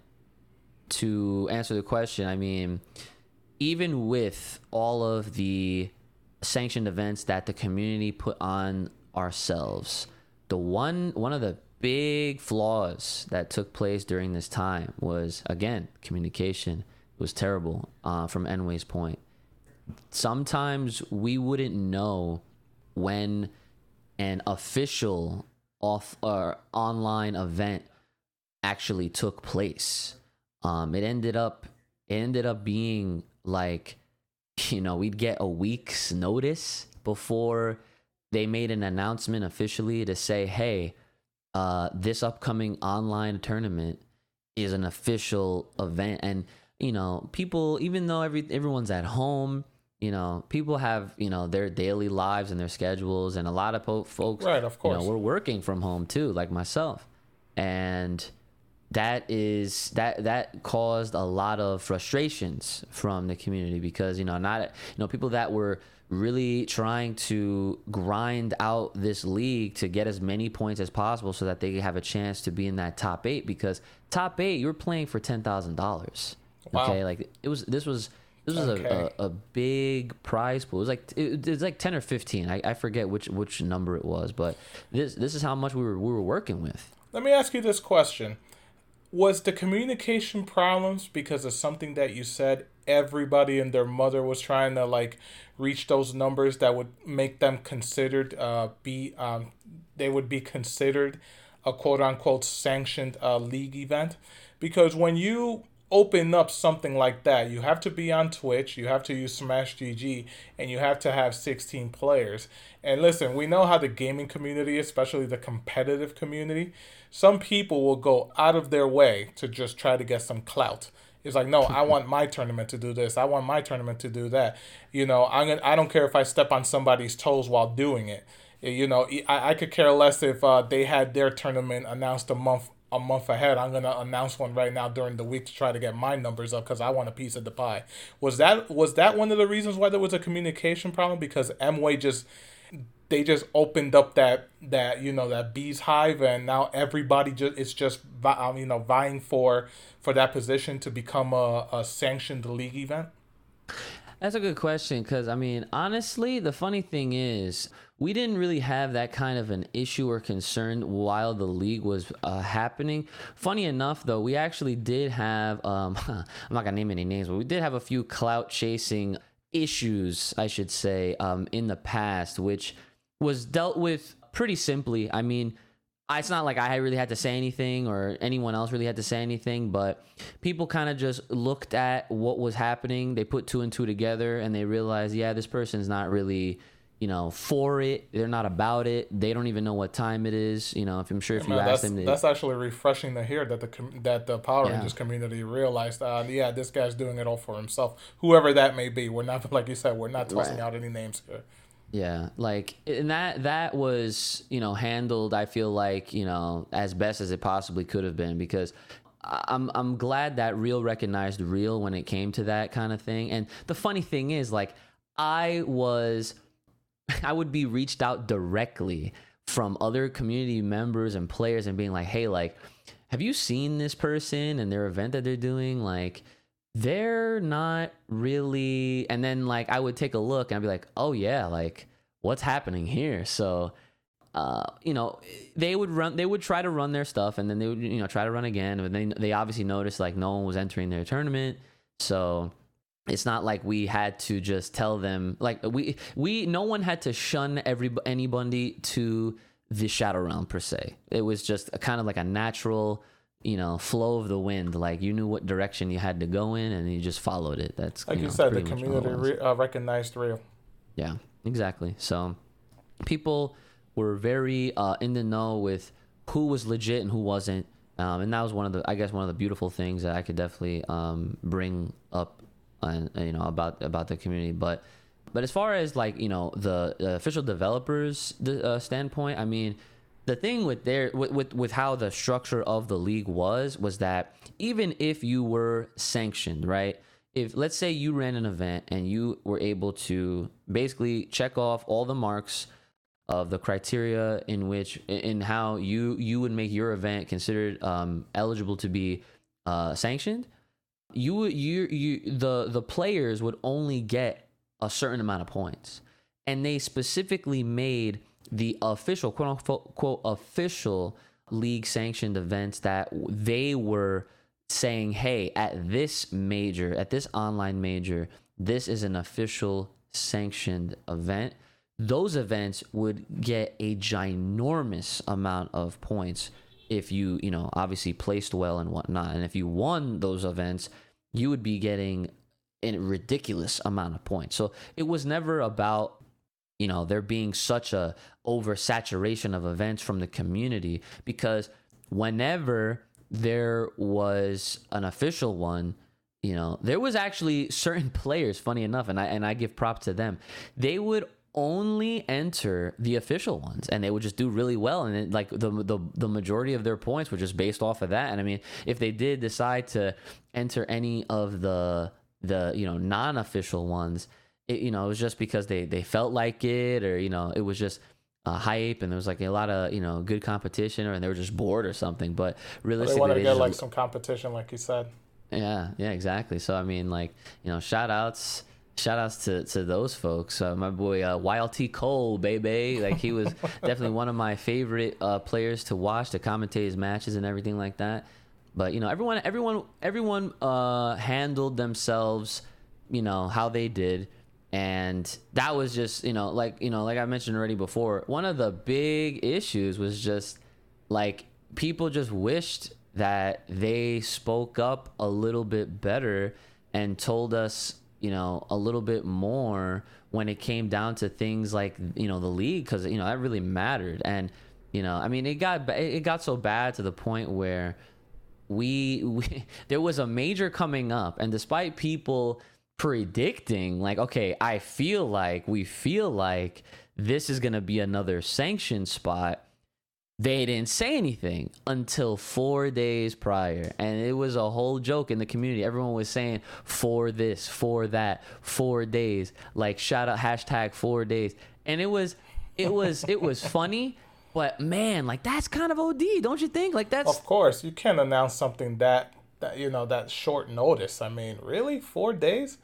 to answer the question, I mean, even with all of the sanctioned events that the community put on ourselves, the one one of the big flaws that took place during this time was again communication was terrible uh, from nWay's point. Sometimes we wouldn't know when an official off or online event actually took place. Um, it ended up it ended up being like you know we'd get a week's notice before they made an announcement officially to say hey uh, this upcoming online tournament is an official event, and you know, people, even though every everyone's at home, you know, people have you know their daily lives and their schedules, and a lot of po- folks, right, of course, you know, we're working from home too, like myself, and that is that that caused a lot of frustrations from the community because you know not you know people that were really trying to grind out this league to get as many points as possible so that they have a chance to be in that top eight because top eight you're playing for ten thousand dollars. Okay, like it was this was this was okay. a, a, a, big prize pool. It was like it, it, was like ten or fifteen. I, I forget which which number it was, but this this is how much we were we were working with. Let me ask you this question: Was the communication problems because of something that you said? Everybody and their mother was trying to like reach those numbers that would make them considered uh, be um, they would be considered a quote unquote sanctioned uh, league event. Because when you open up something like that you have to be on twitch you have to use smash gg and you have to have 16 players. And listen we know how the gaming community especially the competitive community some people will go out of their way to just try to get some clout it's like, no, I want my tournament to do this. I want my tournament to do that. You know, I'm gonna, I don't care if I step on somebody's toes while doing it. you know, I, I could care less if uh, they had their tournament announced a month a month ahead. I'm gonna announce one right now during the week to try to get my numbers up because I want a piece of the pie. Was that was that one of the reasons why there was a communication problem? Because nWay just they just opened up that that you know that bees hive and now everybody just it's just um, you know vying for for that position to become a, a sanctioned league event? That's a good question because i mean honestly the funny thing is we didn't really have that kind of an issue or concern while the league was uh, happening. Funny enough though we actually did have um, i'm not gonna name any names but we did have a few clout chasing issues i should say um, in the past which was dealt with pretty simply. I mean, it's not like I really had to say anything or anyone else really had to say anything, but people kind of just looked at what was happening. They put two and two together and they realized, yeah, this person's not really, you know, for it. They're not about it. They don't even know what time it is. You know, if I'm sure if you Man, ask them, they, that's actually refreshing to hear that the com- that the Power Yeah. Rangers community realized, uh, yeah, this guy's doing it all for himself, whoever that may be. We're not like you said, we're not tossing Right. out any names here. Yeah, like and that that was you know handled. I feel like you know as best as it possibly could have been because I'm I'm glad that real recognized real when it came to that kind of thing. And the funny thing is, like I was, I would be reached out directly from other community members and players and being like, hey, like, have you seen this person and their event that they're doing? Like, they're not really and then like i would take a look and i'd be like oh yeah like what's happening here? So uh you know they would run they would try to run their stuff and then they would you know try to run again but they they obviously noticed like no one was entering their tournament. So it's not like we had to just tell them like we we no one had to shun every anybody to the shadow realm per se. It was just a kind of like a natural you know flow of the wind like you knew what direction you had to go in and you just followed it that's Like you, know, said, the pretty much all it community re- uh, recognized real. Yeah, exactly. So people were very uh, in the know with who was legit and who wasn't. Um, and that was one of the, I guess, one of the beautiful things that I could definitely um, bring up, and you know, about about the community. But, but as far as like you know the, the official developers the uh, standpoint, I mean, the thing with their with, with with how the structure of the league was was that even if you were sanctioned, right? If let's say you ran an event and you were able to basically check off all the marks of the criteria in which in how you you would make your event considered um, eligible to be uh, sanctioned, you you you the the players would only get a certain amount of points, and they specifically made the official quote unquote quote official league sanctioned events that they were saying, hey, at this major, at this online major, this is an official sanctioned event. Those events would get a ginormous amount of points if you, you know, obviously placed well and whatnot. And if you won those events, you would be getting a ridiculous amount of points. So it was never about you know there being such a oversaturation of events from the community because whenever there was an official one you know there was actually certain players funny enough and I and I give props to them they would only enter the official ones and they would just do really well. And it, like the, the the majority of their points were just based off of that. And I mean if they did decide to enter any of the the you know non-official ones it, you know it was just because they they felt like it or you know it was just uh, hype and there was like a lot of you know good competition or and they were just bored or something but They realistically wanted to get like some competition, like you said. yeah, yeah, exactly. So I mean, like you know, shout outs, shout outs to to those folks. Uh, my boy uh, YLT Cole, baby, like he was definitely one of my favorite uh, players to watch to commentate his matches and everything like that. But you know, everyone, everyone, everyone uh, handled themselves, you know, how they did. And that was just, you know, like, you know, like I mentioned already before, one of the big issues was just like people just wished that they spoke up a little bit better and told us you know a little bit more when it came down to things like you know the league because you know that really mattered. And you know i mean it got it got so bad to the point where we, we there was a major coming up. And despite people predicting like okay i feel like we feel like this is going to be another sanction spot. They didn't say anything until four days prior and it was a whole joke in the community. Everyone was saying for this for that four days like shout out hashtag four days. And it was it was it was funny but man like that's kind of od don't you think? Like that's Of course, you can't announce something that that you know that short notice. I mean, really, four days?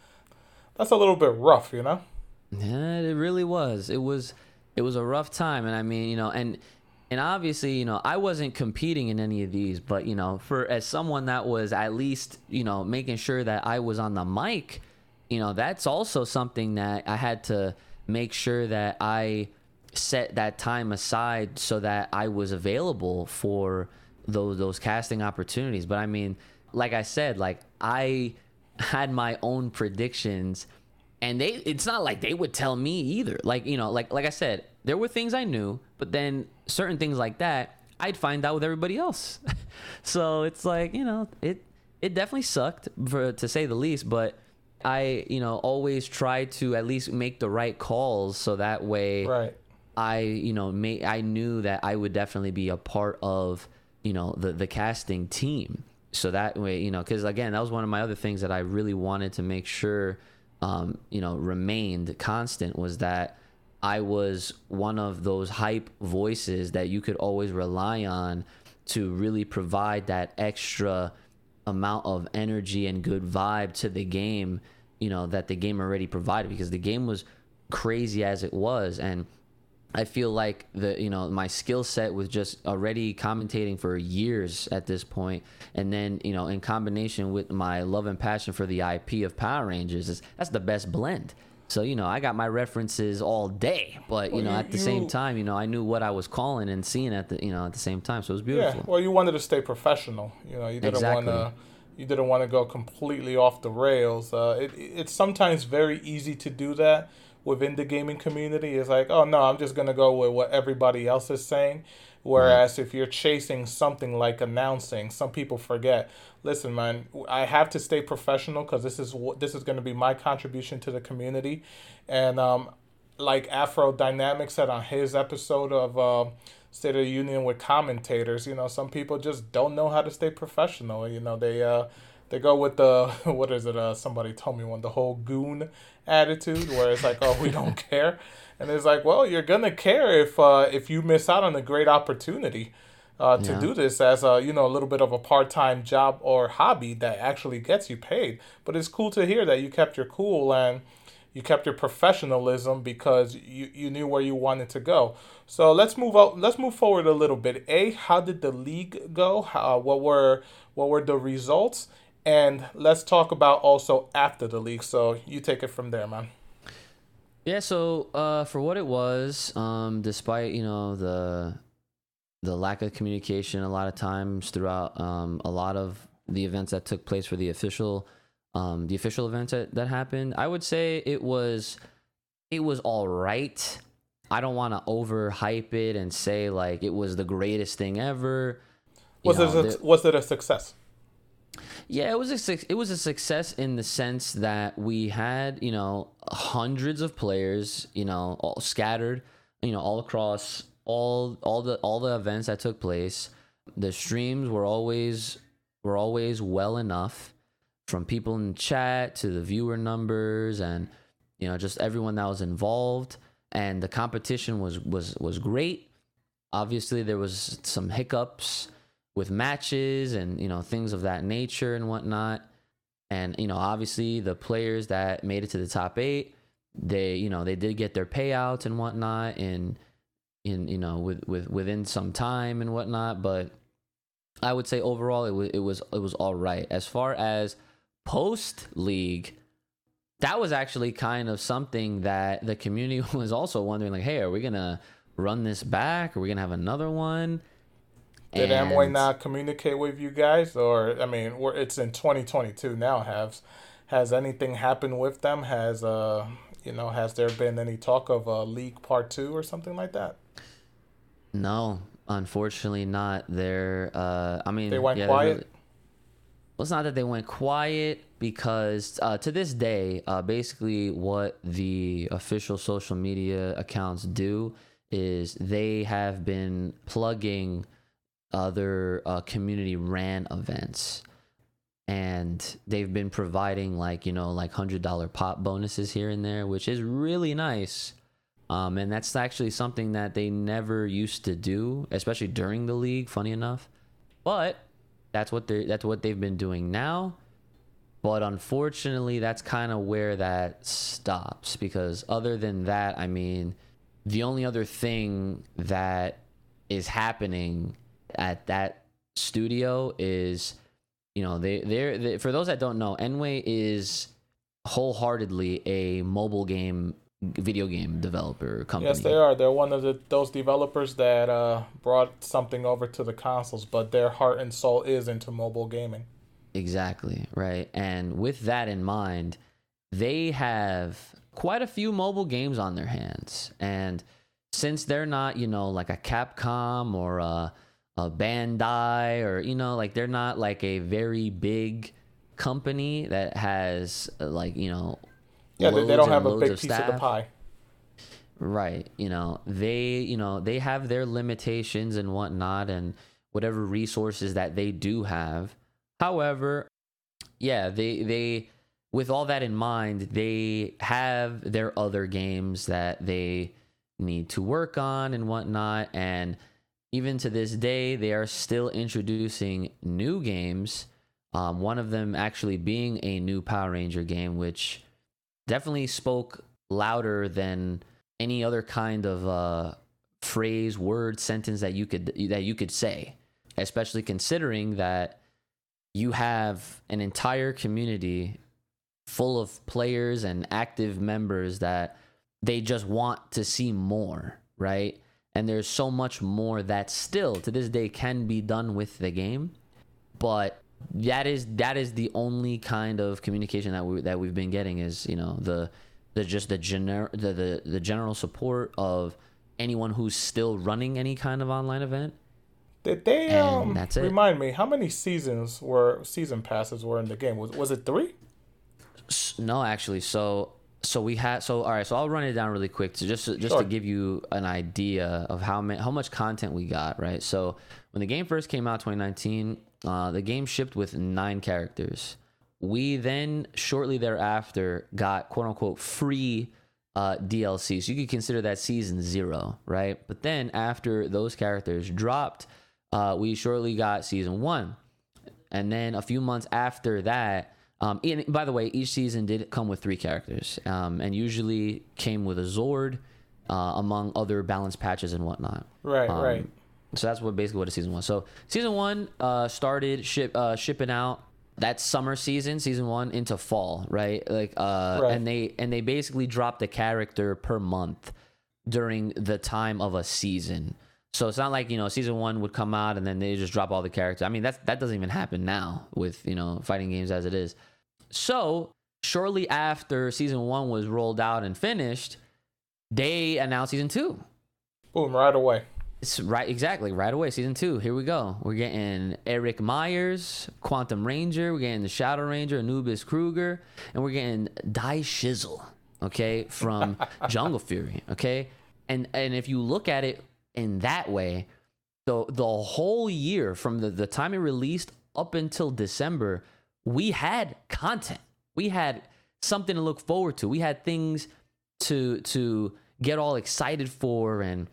That's a little bit rough, you know. Yeah, it really was. It was it was a rough time and I mean, you know, and and obviously, you know, I wasn't competing in any of these, but you know, for as someone that was at least, you know, making sure that I was on the mic, you know, that's also something that I had to make sure that I set that time aside so that I was available for those those casting opportunities. But I mean, like I said, like I had my own predictions and they it's not like they would tell me either like you know like like i said there were things i knew but then certain things like that i'd find out with everybody else so it's like you know it it definitely sucked for to say the least but i you know always try to at least make the right calls so that way Right. I, you know, may, I knew that I would definitely be a part of, you know, the the casting team. So that way, you know, because again, that was one of my other things that I really wanted to make sure, um, you know, remained constant was that I was one of those hype voices that you could always rely on to really provide that extra amount of energy and good vibe to the game, you know, that the game already provided because the game was crazy as it was. And I feel like the you know my skill set was just already commentating for years at this point, and then you know in combination with my love and passion for the IP of Power Rangers, is, that's the best blend. So you know I got my references all day, but you Well, know you- at the same time you know I knew what I was calling and seeing at the you know at the same time, so it was Yeah. beautiful. Well, you wanted to stay professional. You know, you didn't Exactly. want to. You didn't want to go completely off the rails. Uh, it, it's sometimes very easy to do that within the gaming community. It's like, oh no, I'm just gonna go with what everybody else is saying. Whereas if you're chasing something like announcing, some people forget. Listen, man, I have to stay professional because this is what this is to be my contribution to the community, and um, like Afro Dynamic said on his episode of uh, State of the Union with commentators, you know, some people just don't know how to stay professional. You know, they uh, they go with the what is it? Uh, somebody told me one the whole goon attitude, where it's like, oh, we don't care, and it's like, well, you're gonna care if uh, if you miss out on a great opportunity. Uh, to Yeah. do this as a you know a little bit of a part-time job or hobby that actually gets you paid but it's cool to hear that you kept your cool and you kept your professionalism because you, you knew where you wanted to go. So let's move out. Let's move forward a little bit. A, how did the league go? How, what were what were the results? And let's talk about also after the league. So you take it from there, man. Yeah, so uh, for what it was, um, despite you know the the lack of communication a lot of times throughout um, a lot of the events that took place for the official um, the official events that, that happened, I would say it was it was all right. I don't want to overhype it and say like it was the greatest thing ever. You Was know, it a, was it a success? Yeah, it was a it was a success in the sense that we had you know hundreds of players you know all scattered you know all across all all the all the events that took place. The streams were always were always well enough from people in chat to the viewer numbers and you know just everyone that was involved and the competition was was was great obviously there was some hiccups with matches and you know things of that nature and whatnot. And you know obviously the players that made it to the top eight they you know they did get their payouts and whatnot and in you know with with within some time and whatnot. But i would say overall it was it was it was all right. As far as post league that was actually kind of something that the community was also wondering like hey are we gonna run this back? Are we gonna have another one Did nWay not communicate with you guys, or I mean, we're, it's in 2022 now. Has has anything happened with them? Has uh, you know, has there been any talk of a league part two or something like that? No, unfortunately not. They're uh I mean They went yeah, quiet? really- well, it's not that they went quiet because uh, to this day, uh, basically what the official social media accounts do is they have been plugging other uh, community ran events. And they've been providing like you know like hundred dollar pop bonuses here and there which is really nice. Um, and that's actually something that they never used to do especially during the league funny enough. But that's what they're that's what they've been doing now. But unfortunately that's kind of where that stops because other than that i mean the only other thing that is happening at that studio is you know they they're they, for those that don't know nWay is wholeheartedly a mobile game video game developer company. Yes, they are. They're one of the, those developers that uh, brought something over to the consoles, but their heart and soul is into mobile gaming. Exactly, right. And with that in mind, they have quite a few mobile games on their hands. And since they're not, you know, like a Capcom or a, a Bandai or, you know, like they're not like a very big company that has uh, like, you know, Yeah, they, they don't have a big of piece of the pie. Right. You know, they, you know, they have their limitations and whatnot and whatever resources that they do have. However, yeah, they, they, with all that in mind, they have their other games that they need to work on and whatnot. And even to this day, they are still introducing new games. Um, one of them actually being a new Power Ranger game, which definitely spoke louder than any other kind of uh, phrase, word, sentence that you could that you could say. Especially considering that you have an entire community full of players and active members that they just want to see more, right? And there's so much more that still to this day can be done with the game, but that is that is the only kind of communication that we that we've been getting is you know the the just the gener the, the the general support of anyone who's still running any kind of online event Did they um that's it. remind me how many seasons were season passes were in the game? Was was it three? No, actually. So so we had so all right. So I'll run it down really quick to just just Sure. to give you an idea of how many, how much content we got. Right. So when the game first came out, 2019, uh, the game shipped with nine characters. We then shortly thereafter got quote unquote free uh, DLC. So you could consider that season zero, right? But then after those characters dropped, uh, we shortly got season one. And then a few months after that, um, and by the way, each season did come with three characters, um, and usually came with a Zord, uh, among other balance patches and whatnot. Right, Um, right. So that's what basically what a season was. So season one uh, started ship uh, shipping out that summer season, season one into fall, right? Like, uh, Right. and they and they basically dropped a character per month during the time of a season. So it's not like you know season one would come out and then they just drop all the characters. I mean that's that doesn't even happen now with you know fighting games as it is. So shortly after season one was rolled out and finished, they announced season two. Boom, right away. It's right, exactly, right away. Season two, here we go. We're getting Eric Myers, Quantum Ranger. We're getting the Shadow Ranger, Anubis Cruger, and we're getting Die Shizzle, okay, from Jungle Fury, okay. And and if you look at it in that way, the the whole year from the the time it released up until December, we had content. We had something to look forward to. We had things to to get all excited for and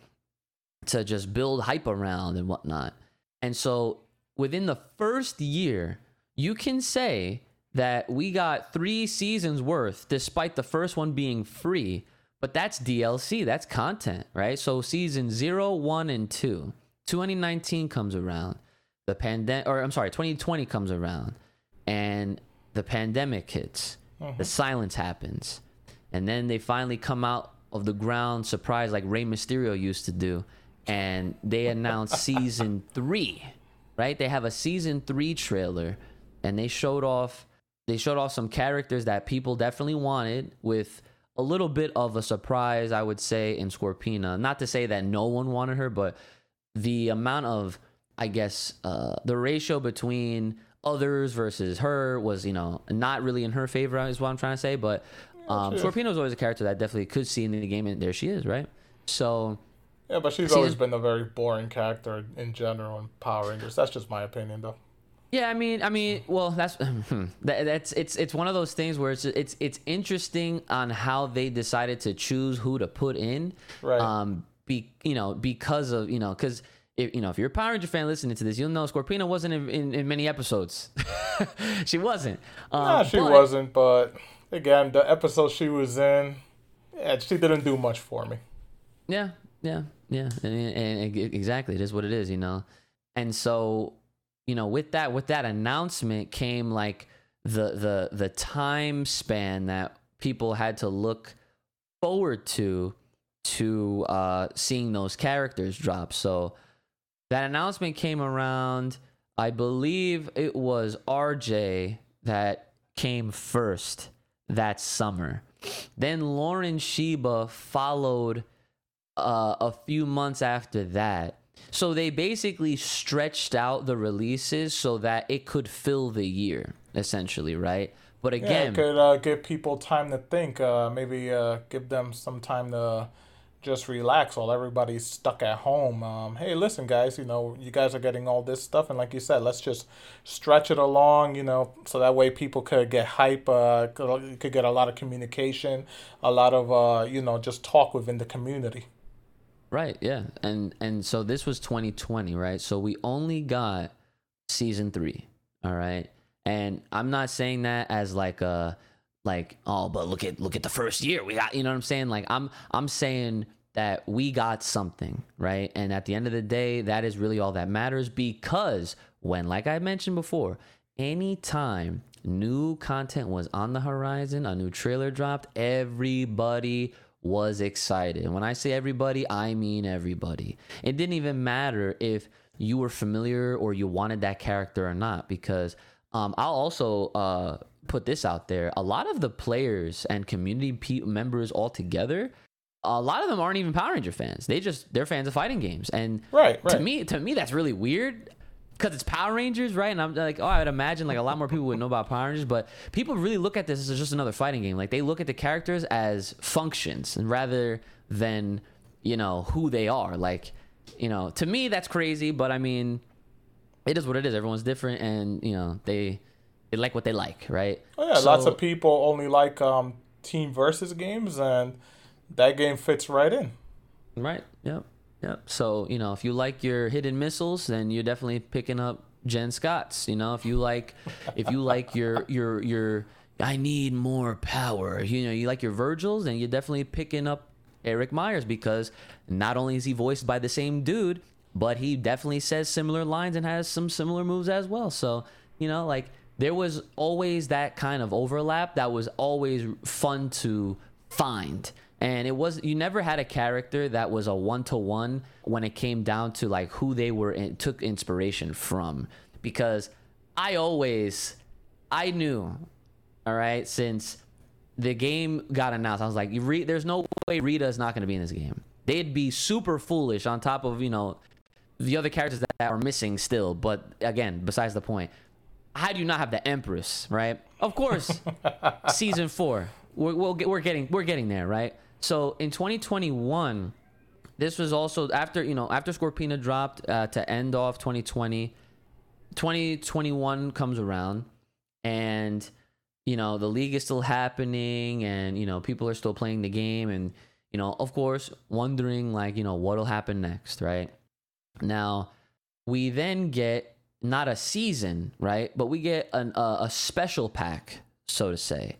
to just build hype around and whatnot. And so within the first year, you can say that we got three seasons worth, despite the first one being free. But that's DLC, that's content, right? So season zero, one, and two. 2019 comes around. The pandemic, or I'm sorry, 2020 comes around, and the pandemic hits. The silence happens, and then they finally come out of the ground surprised, like Rey Mysterio used to do, and they announce season three. Right? They have a season three trailer, and they showed off. They showed off some characters that people definitely wanted, with a little bit of a surprise, I would say, in Scorpina. Not to say that no one wanted her, but the amount of I guess uh, the ratio between others versus her was you know not really in her favor is what I'm trying to say. But um. Scorpina was always a character that I definitely could see in the game, and there she is, right? So Yeah, but she's always been a very boring character in general in Power Rangers. That's just my opinion, though. Yeah, I mean, I mean, well, that's that, that's it's it's one of those things where it's it's it's interesting on how they decided to choose who to put in, Right. Um, be you know because of you know because if you know if you're a Power Ranger fan listening to this, you'll know Scorpina wasn't in, in, in many episodes. she wasn't. Um, Nah, she but- wasn't, but again, the episode she was in, yeah, she didn't do much for me. Yeah, yeah, yeah, and, and, and exactly, it is what it is, you know. And so, you know, with that, with that announcement came like the the the time span that people had to look forward to to uh, seeing those characters drop. So that announcement came around. I believe it was RJ that came first that summer. Then Lauren Shiba followed uh, a few months after that. So they basically stretched out the releases so that it could fill the year, essentially, right? But Yeah, again, it could uh, give people time to think. Uh, maybe uh, give them some time to just relax while everybody's stuck at home. Um, hey, listen, guys, you know, you guys are getting all this stuff, and like you said, let's just stretch it along, you know, so that way people could get hype. Uh, could, could get a lot of communication, a lot of, uh, you know, just talk within the community. Right, yeah. And and so this was 2020, right? So we only got season 3, all right? And I'm not saying that as like a like oh, but look at look at the first year. We got, you know what I'm saying? Like I'm I'm saying that we got something, right? And at the end of the day, that is really all that matters because when like I mentioned before, anytime new content was on the horizon, a new trailer dropped, everybody was excited. And when I say everybody, I mean everybody. It didn't even matter if you were familiar or you wanted that character or not, because um, I'll also uh, put this out there. A lot of the players and community pe- members all together, a lot of them aren't even Power Ranger fans. They just they're fans of fighting games, and Right, to me, to me, that's really weird because it's Power Rangers, right? And I'm like, oh, I would imagine like a lot more people would know about Power Rangers, but people really look at this as just another fighting game. Like they look at the characters as functions, and rather than you know who they are. Like, you know, to me that's crazy, but I mean, it is what it is. Everyone's different, and you know they they like what they like, right? Oh, yeah, lots of people only like um, team versus games, and that game fits right in. Right. Yep. Yep. So, you know, if you like your hidden missiles, then you're definitely picking up Jen Scotts. You know, if you like if you like your your your I need more power, you know, you like your Vergils, then you're definitely picking up Eric Myers because not only is he voiced by the same dude, but he definitely says similar lines and has some similar moves as well. So, you know, like there was always that kind of overlap that was always fun to find. And it was you never had a character that was a one-to-one when it came down to like who they were in, took inspiration from. Because i always i knew all right since the game got announced i was like re- there's no way rita is not going to be in this game. They'd be super foolish on top of you know the other characters that are missing still. But again besides the point how do you not have the empress right? Of course season four. We're, we'll get, we're getting we're getting there right? So in 2021 this was also after you know after scorpina dropped uh, to end off 2020 2021 comes around and you know the league is still happening and you know people are still playing the game and you know of course wondering like you know what'll happen next right? Now we then get not a season right? But we get an, a, a special pack so to say.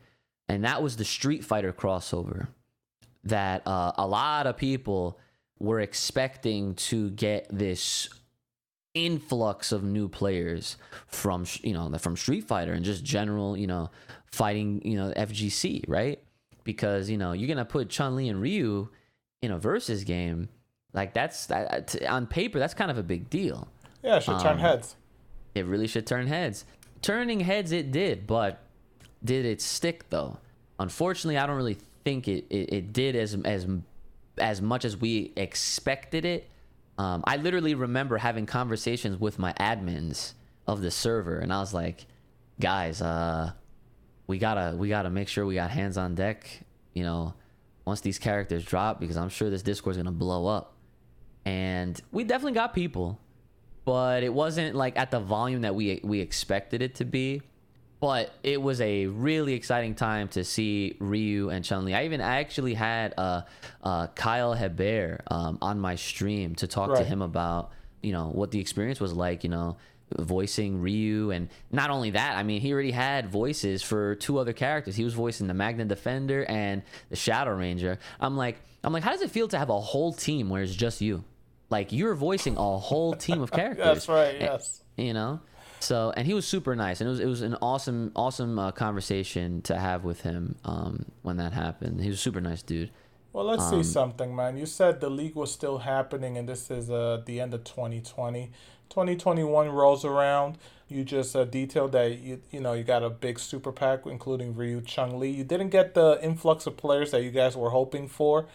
And that was the street fighter crossover that uh, a lot of people were expecting to get this influx of new players from you know from Street Fighter and just general you know fighting you know FGC right? Because you know you're gonna put Chun Li and Ryu in a versus game like that's that on paper that's kind of a big deal. Yeah, should turn Um, heads. It really should turn heads turning heads it did but did it stick though unfortunately I don't really think it it, it did as as as much as we expected it um, I literally remember having conversations with my admins of the server, and I was like, guys, uh, we gotta we gotta make sure we got hands on deck. You know, once these characters drop, because I'm sure this Discord's gonna blow up. And we definitely got people, but it wasn't like at the volume that we we expected it to be. But it was a really exciting time to see Ryu and Chun Li. I even I actually had uh, uh, Kyle Hebert um, on my stream to talk to him about you know what the experience was like. You know, voicing Ryu, and not only that, I mean, he already had voices for two other characters. He was voicing the Magna Defender and the Shadow Ranger. I'm like, I'm like, how does it feel to have a whole team where it's just you? Like you're voicing a whole team of characters. That's right. And- Yes. you know so and he was super nice and it was it was an awesome awesome uh, conversation to have with him um when that happened he was a super nice dude Well, let's Um, see something, man. You said the league was still happening, and this is uh, the end of 2020. 2021 rolls around. You just uh, detailed that you you know you got a big super pack, including Ryu Chun-Li. You didn't get the influx of players that you guys were hoping for,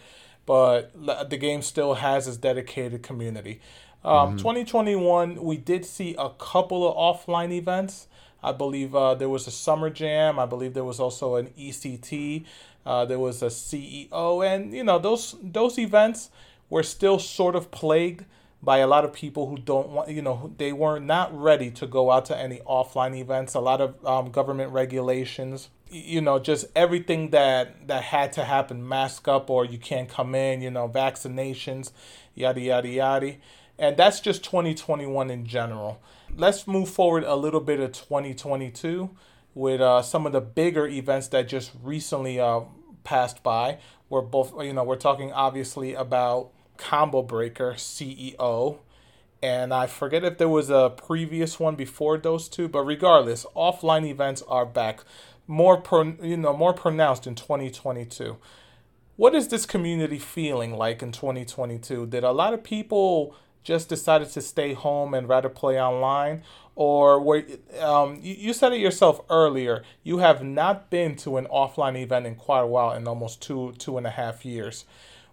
but the game still has its dedicated community. Um, 2021, we did see a couple of offline events. I believe uh, there was a summer jam. I believe there was also an ECT. Uh, there was a CEO, and you know those those events were still sort of plagued by a lot of people who don't want, you know, they were not ready to go out to any offline events. A lot of um, government regulations, you know, just everything that that had to happen, mask up or you can't come in, you know, vaccinations, yada yada yada, and that's just 2021 in general. Let's move forward a little bit of 2022 with uh, some of the bigger events that just recently uh, passed by. We're both, you know, we're talking obviously about Combo Breaker CEO, and I forget if there was a previous one before those two, but regardless, offline events are back, more pro, you know, more pronounced in 2022. What is this community feeling like in 2022? Did a lot of people just decided to stay home and rather play online, or were um, you, you said it yourself earlier? You have not been to an offline event in quite a while, in almost two two and a half years.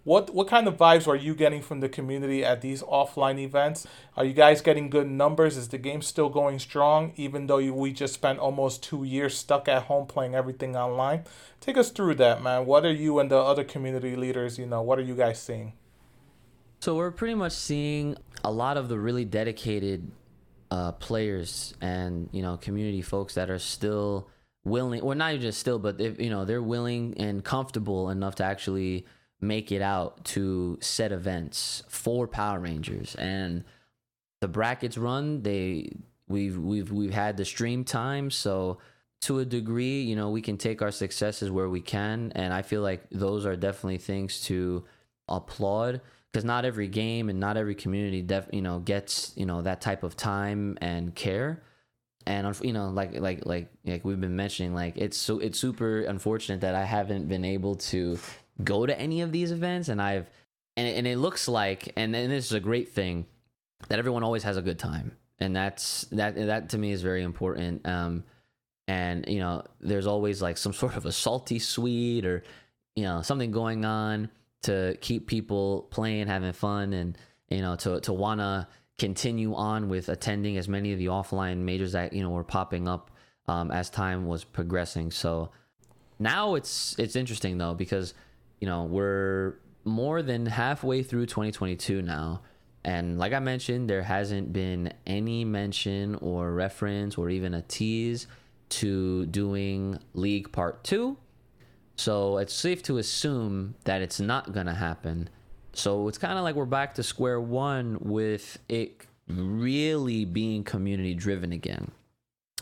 What what kind of vibes are you getting from the community at these offline events? Are you guys getting good numbers? Is the game still going strong, even though you, we just spent almost two years stuck at home playing everything online? Take us through that, man. What are you and the other community leaders? You know, what are you guys seeing? so we're pretty much seeing a lot of the really dedicated uh, players and you know community folks that are still willing well not just still but if you know they're willing and comfortable enough to actually make it out to set events for power rangers. And the brackets run they we've we've we've had the stream time. So to a degree you know we can take our successes where we can. And i feel like those are definitely things to applaud because not every game and not every community def you know gets you know that type of time and care. And you know like like like like we've been mentioning like it's so it's super unfortunate that i haven't been able to go to any of these events and i've and it, and it looks like and, and this is a great thing that everyone always has a good time. And that's that that to me is very important. Um and you know there's always like some sort of a salty suite or you know something going on to keep people playing having fun and you know to to want to continue on with attending as many of the offline majors that you know were popping up um, as time was progressing. So now it's it's interesting though because you know we're more than halfway through 2022 now. And like i mentioned there hasn't been any mention or reference or even a tease to doing league part 2 so it's safe to assume that it's not going to happen. So it's kind of like we're back to square one with it really being community driven again.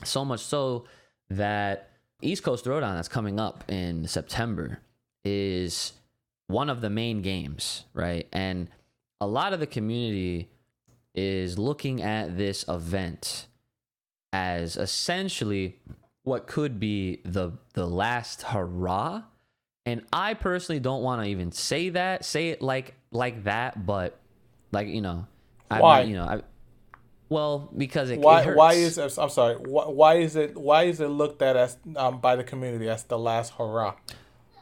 So much so that East Coast Throwdown that's coming up in September is one of the main games, right? And a lot of the community is looking at this event as essentially what could be the the last hurrah. And I personally don't want to even say that, say it like like that, but like you know, Why? not- you know, I well because it, Why it why is I'm sorry. Why, why is it why is it looked at as um, by the community as the last hurrah?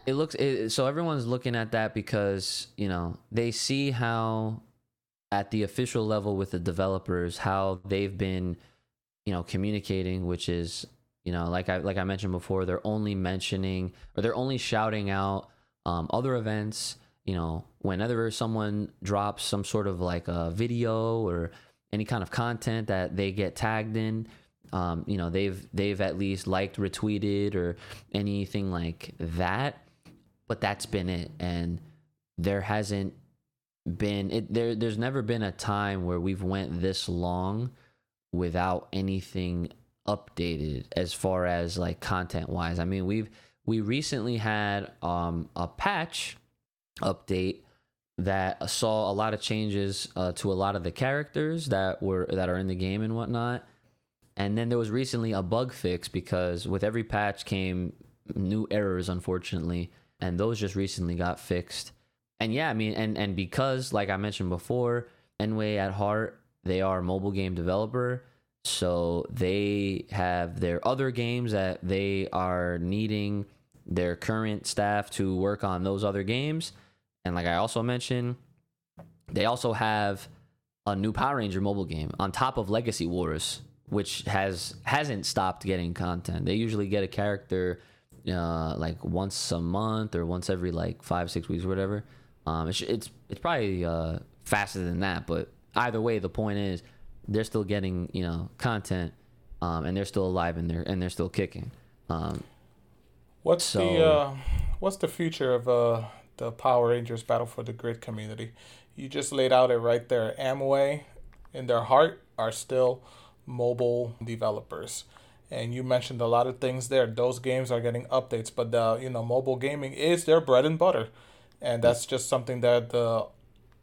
It looks it, so everyone's looking at that because you know they see how at the official level with the developers how they've been you know communicating which is you know like i like i mentioned before they're only mentioning or they're only shouting out um, other events you know whenever someone drops some sort of like a video or any kind of content that they get tagged in um, you know they've they've at least liked retweeted or anything like that but that's been it. And there hasn't been it there there's never been a time where we've went this long without anything updated as far as like content wise i mean we've we recently had um a patch update that saw a lot of changes uh, to a lot of the characters that were that are in the game and whatnot. And then there was recently a bug fix because with every patch came new errors unfortunately and those just recently got fixed and yeah, I mean, and and because like I mentioned before, nWay at heart they are a mobile game developer, so they have their other games that they are needing their current staff to work on those other games, and like I also mentioned, they also have a new Power Ranger mobile game on top of Legacy Wars, which has hasn't stopped getting content. They usually get a character uh, like once a month or once every like five six weeks or whatever. Um, it's it's it's probably uh, faster than that, but either way, the point is they're still getting you know content, um, and they're still alive and they're and they're still kicking. Um, what's so- the uh, what's the future of uh, the Power Rangers Battle for the Grid community? You just laid out it right there. nWay, in their heart, are still mobile developers, and you mentioned a lot of things there. Those games are getting updates, but the you know mobile gaming is their bread and butter, and that's just something that the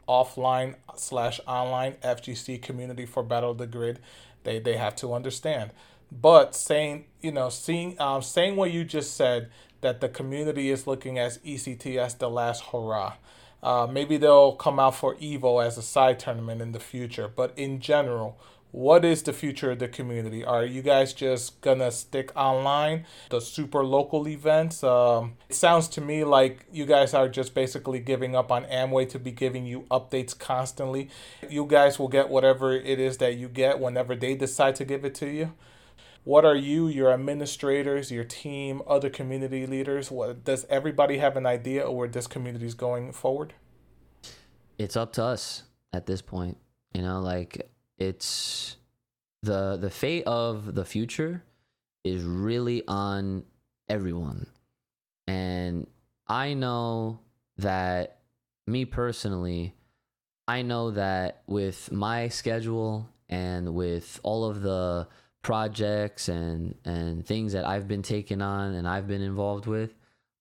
offline slash online FGC community for Battle of the Grid they they have to understand. But saying you know seeing um, saying what you just said that the community is looking at ECT as the last hurrah. Uh, maybe they'll come out for Evo as a side tournament in the future, but in general, what is the future of the community? Are you guys just gonna stick online, the super local events? Um, it sounds to me like you guys are just basically giving up on nWay to be giving you updates constantly. You guys will get whatever it is that you get whenever they decide to give it to you. What are you, your administrators, your team, other community leaders? What does everybody have an idea of where this community is going forward? it's up to us at this point. You know, like it's the the fate of the future is really on everyone. And I know that me personally, I know that with my schedule and with all of the projects and and things that I've been taking on and I've been involved with,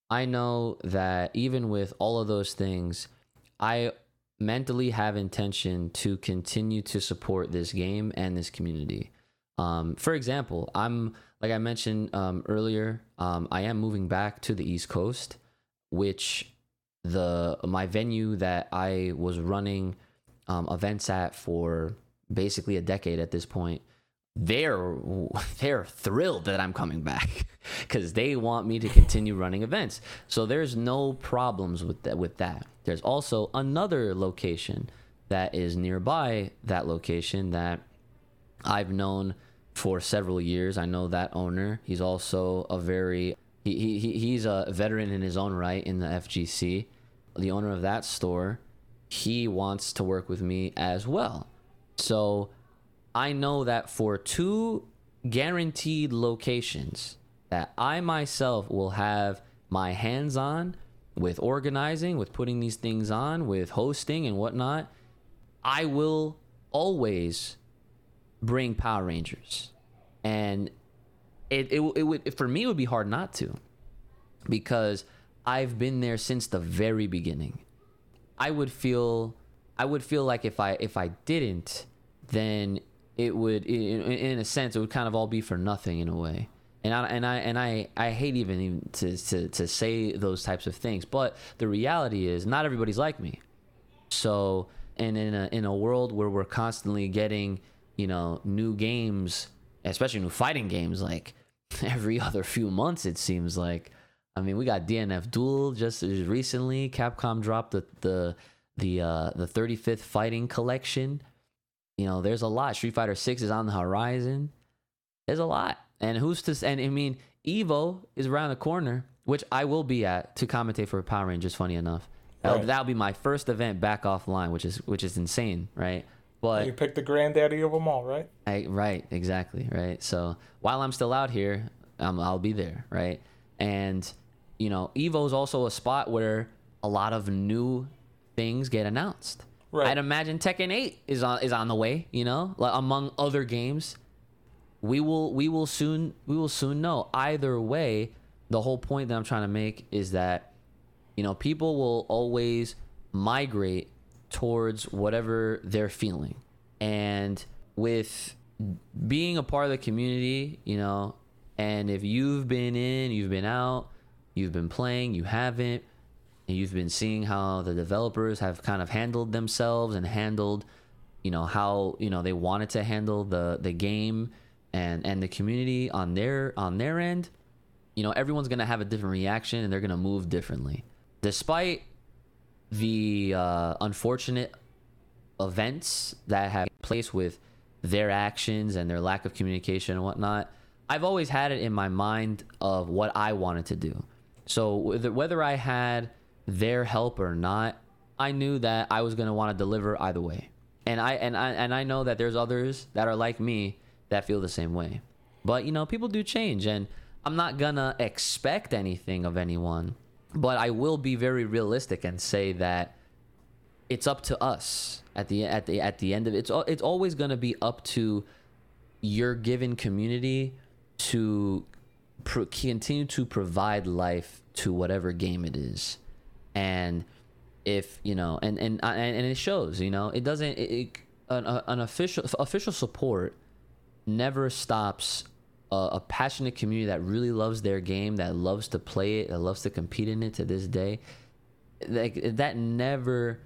I know that even with all of those things, I mentally have intention to continue to support this game and this community. Um, for example, I'm like I mentioned um, earlier, um, I am moving back to the East Coast, which the my venue that I was running um, events at for basically a decade at this point. They're they're thrilled that I'm coming back because they want me to continue running events. So there's no problems with that. With that, there's also another location that is nearby that location that I've known for several years. I know that owner. He's also a very he, he he's a veteran in his own right in the FGC. The owner of that store, he wants to work with me as well. So I know that for two guaranteed locations that I myself will have my hands on with organizing, with putting these things on, with hosting and whatnot, I will always bring Power Rangers. And it, it, it would, for me, it would be hard not to because I've been there since the very beginning. I would feel, I would feel like if I, if I didn't, then it would, in, in a sense, it would kind of all be for nothing in a way. And I, and I and I, I hate even, even to, to, to say those types of things, but the reality is not everybody's like me. So, and in a in a world where we're constantly getting, you know, new games, especially new fighting games, like every other few months, it seems like. I mean, we got DNF Duel just recently. Capcom dropped the the the uh, the 35th Fighting Collection. You know, there's a lot. Street Fighter Six is on the horizon. There's a lot, and who's to? And I mean, Evo is around the corner, which I will be at to commentate for Power Rangers. Funny enough, that'll, that'll be my first event back offline, which is which is insane, right? But You picked the granddaddy of them all, right? I, right, exactly, right. So while I'm still out here, um, I'll be there, right? And you know, Evo is also a spot where a lot of new things get announced. Right. I'd imagine Tekken 8 is on is on the way. You know, like among other games. We will we will soon we will soon know. Either way, the whole point that I'm trying to make is that you know people will always migrate towards whatever they're feeling and with being a part of the community you know and if you've been in you've been out you've been playing you haven't you've been seeing how the developers have kind of handled themselves and handled you know how you know they wanted to handle the the game and and the community on their on their end. You know everyone's gonna have a different reaction and they're gonna move differently. Despite the uh, unfortunate events that have place with their actions and their lack of communication and whatnot i've always had it in my mind of what i wanted to do. So whether, whether i had their help or not i knew that i was going to want to deliver either way. And i and i and i know that there's others that are like me that feel the same way. But you know people do change and i'm not gonna expect anything of anyone but i will be very realistic and say that it's up to us at the at the at the end of it. It's it's always going to be up to your given community to continue to provide life to whatever game it is, and if you know, and and uh, and, and it shows. You know, it doesn't. It, it, an, an official official support never stops a, a passionate community that really loves their game, that loves to play it, that loves to compete in it to this day like that never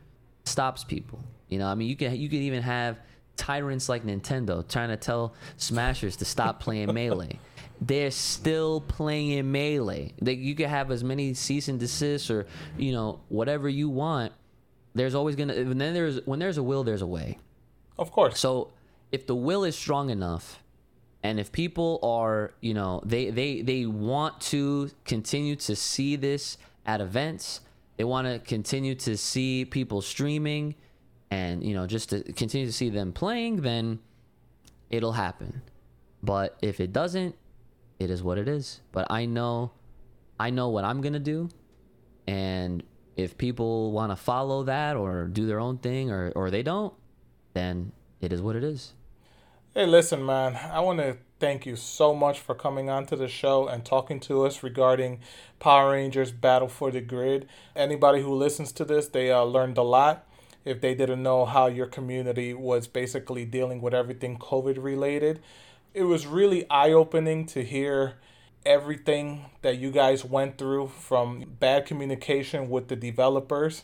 stops people. You know, I mean, you can you could even have tyrants like Nintendo trying to tell Smashers to stop playing Melee. They're still playing in Melee. They, you can have as many cease and desists or you know whatever you want. There's always gonna and then there's when there's a will, there's a way. Of course. So if the will is strong enough, and if people are, you know, they they they want to continue to see this at events, they want to continue to see people streaming, and you know, just to continue to see them playing, then it'll happen. But if it doesn't, it is what it is. But I know, I know what I'm gonna do, and if people want to follow that or do their own thing, or or they don't, then it is what it is. Hey, listen, man. I want to thank you so much for coming on to the show and talking to us regarding Power Rangers Battle for the Grid. Anybody who listens to this, they uh, learned a lot. If they didn't know how your community was basically dealing with everything COVID related, it was really eye opening to hear everything that you guys went through from bad communication with the developers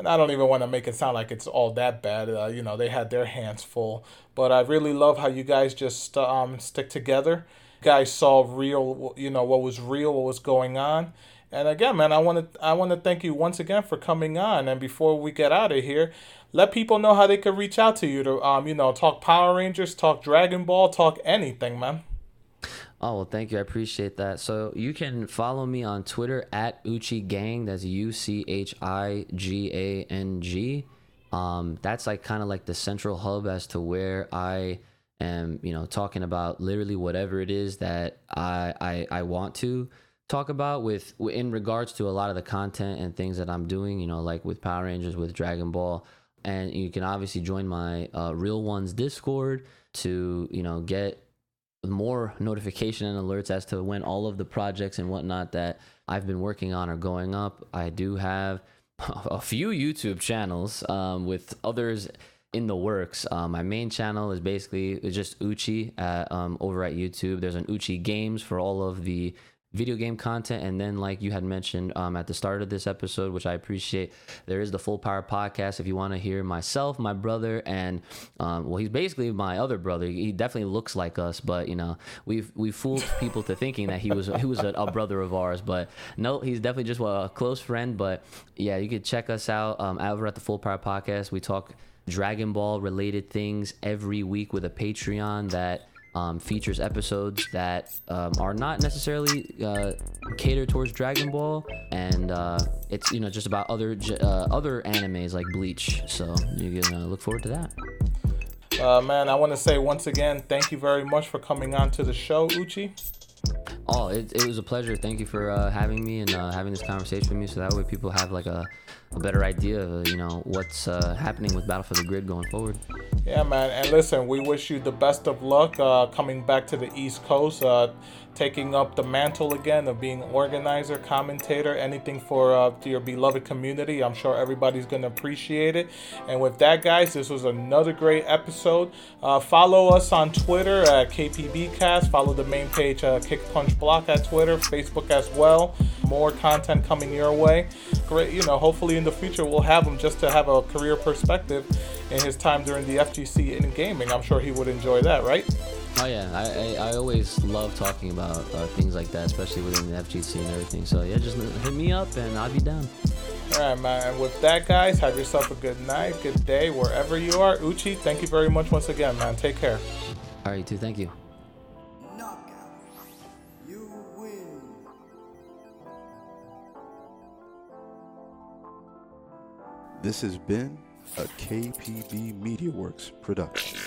and I don't even want to make it sound like it's all that bad. Uh, you know, they had their hands full. But I really love how you guys just um, stick together. You guys saw real, you know, what was real, what was going on. And again, man, I want to I want to thank you once again for coming on. And before we get out of here, let people know how they could reach out to you to, um, you know, talk Power Rangers, talk Dragon Ball, talk anything, man. Oh well, thank you. I appreciate that. So you can follow me on Twitter at Uchi Gang. That's U C H I G A N G. Um, that's like kind of like the central hub as to where I am, you know, talking about literally whatever it is that I I, I want to talk about with in regards to a lot of the content and things that I'm doing. You know, like with Power Rangers, with Dragon Ball, and you can obviously join my uh, Real Ones Discord to you know get more notification and alerts as to when all of the projects and whatnot that I've been working on are going up. I do have a few YouTube channels um, with others in the works. Um, my main channel is basically just Uchi at, um, over at YouTube. There's an Uchi Games for all of the video game content. And then like you had mentioned um, at the start of this episode which i appreciate there is the full power podcast. If you want to hear myself my brother and um, well he's basically my other brother. He definitely looks like us but you know we've we fooled people to thinking that he was he was a, a, brother of ours but no he's definitely just a close friend. But yeah you could check us out um, over at the full power podcast. We talk dragon ball related things every week with a patreon that um, features episodes that um, are not necessarily uh, catered towards Dragon Ball, and uh, it's you know just about other uh, other animes like Bleach. So you can uh, look forward to that. Uh, man, I want to say once again, thank you very much for coming on to the show, Uchi. Oh, it, it was a pleasure. Thank you for uh, having me and uh, having this conversation with me, so that way people have like a, a better idea of you know what's uh, happening with Battle for the Grid going forward. Yeah, man. And listen, we wish you the best of luck uh, coming back to the East Coast, uh, taking up the mantle again of being organizer, commentator, anything for uh, your beloved community. I'm sure everybody's going to appreciate it. And with that, guys, this was another great episode. Uh, follow us on Twitter at KPBcast. Follow the main page, uh, Kick Punch Block at Twitter, Facebook as well. More content coming your way. Great, you know, hopefully in the future we'll have him just to have a career perspective in his time during the FGC in gaming. I'm sure he would enjoy that, right? Oh yeah, I, I, I always love talking about uh, things like that, especially within the FGC and everything. So yeah, just hit me up and I'll be down. All right, man. And with that, guys, have yourself a good night, good day, wherever you are. Uchi, thank you very much once again, man. Take care. All right, you too. Thank you. This has been a KPB MediaWorks production.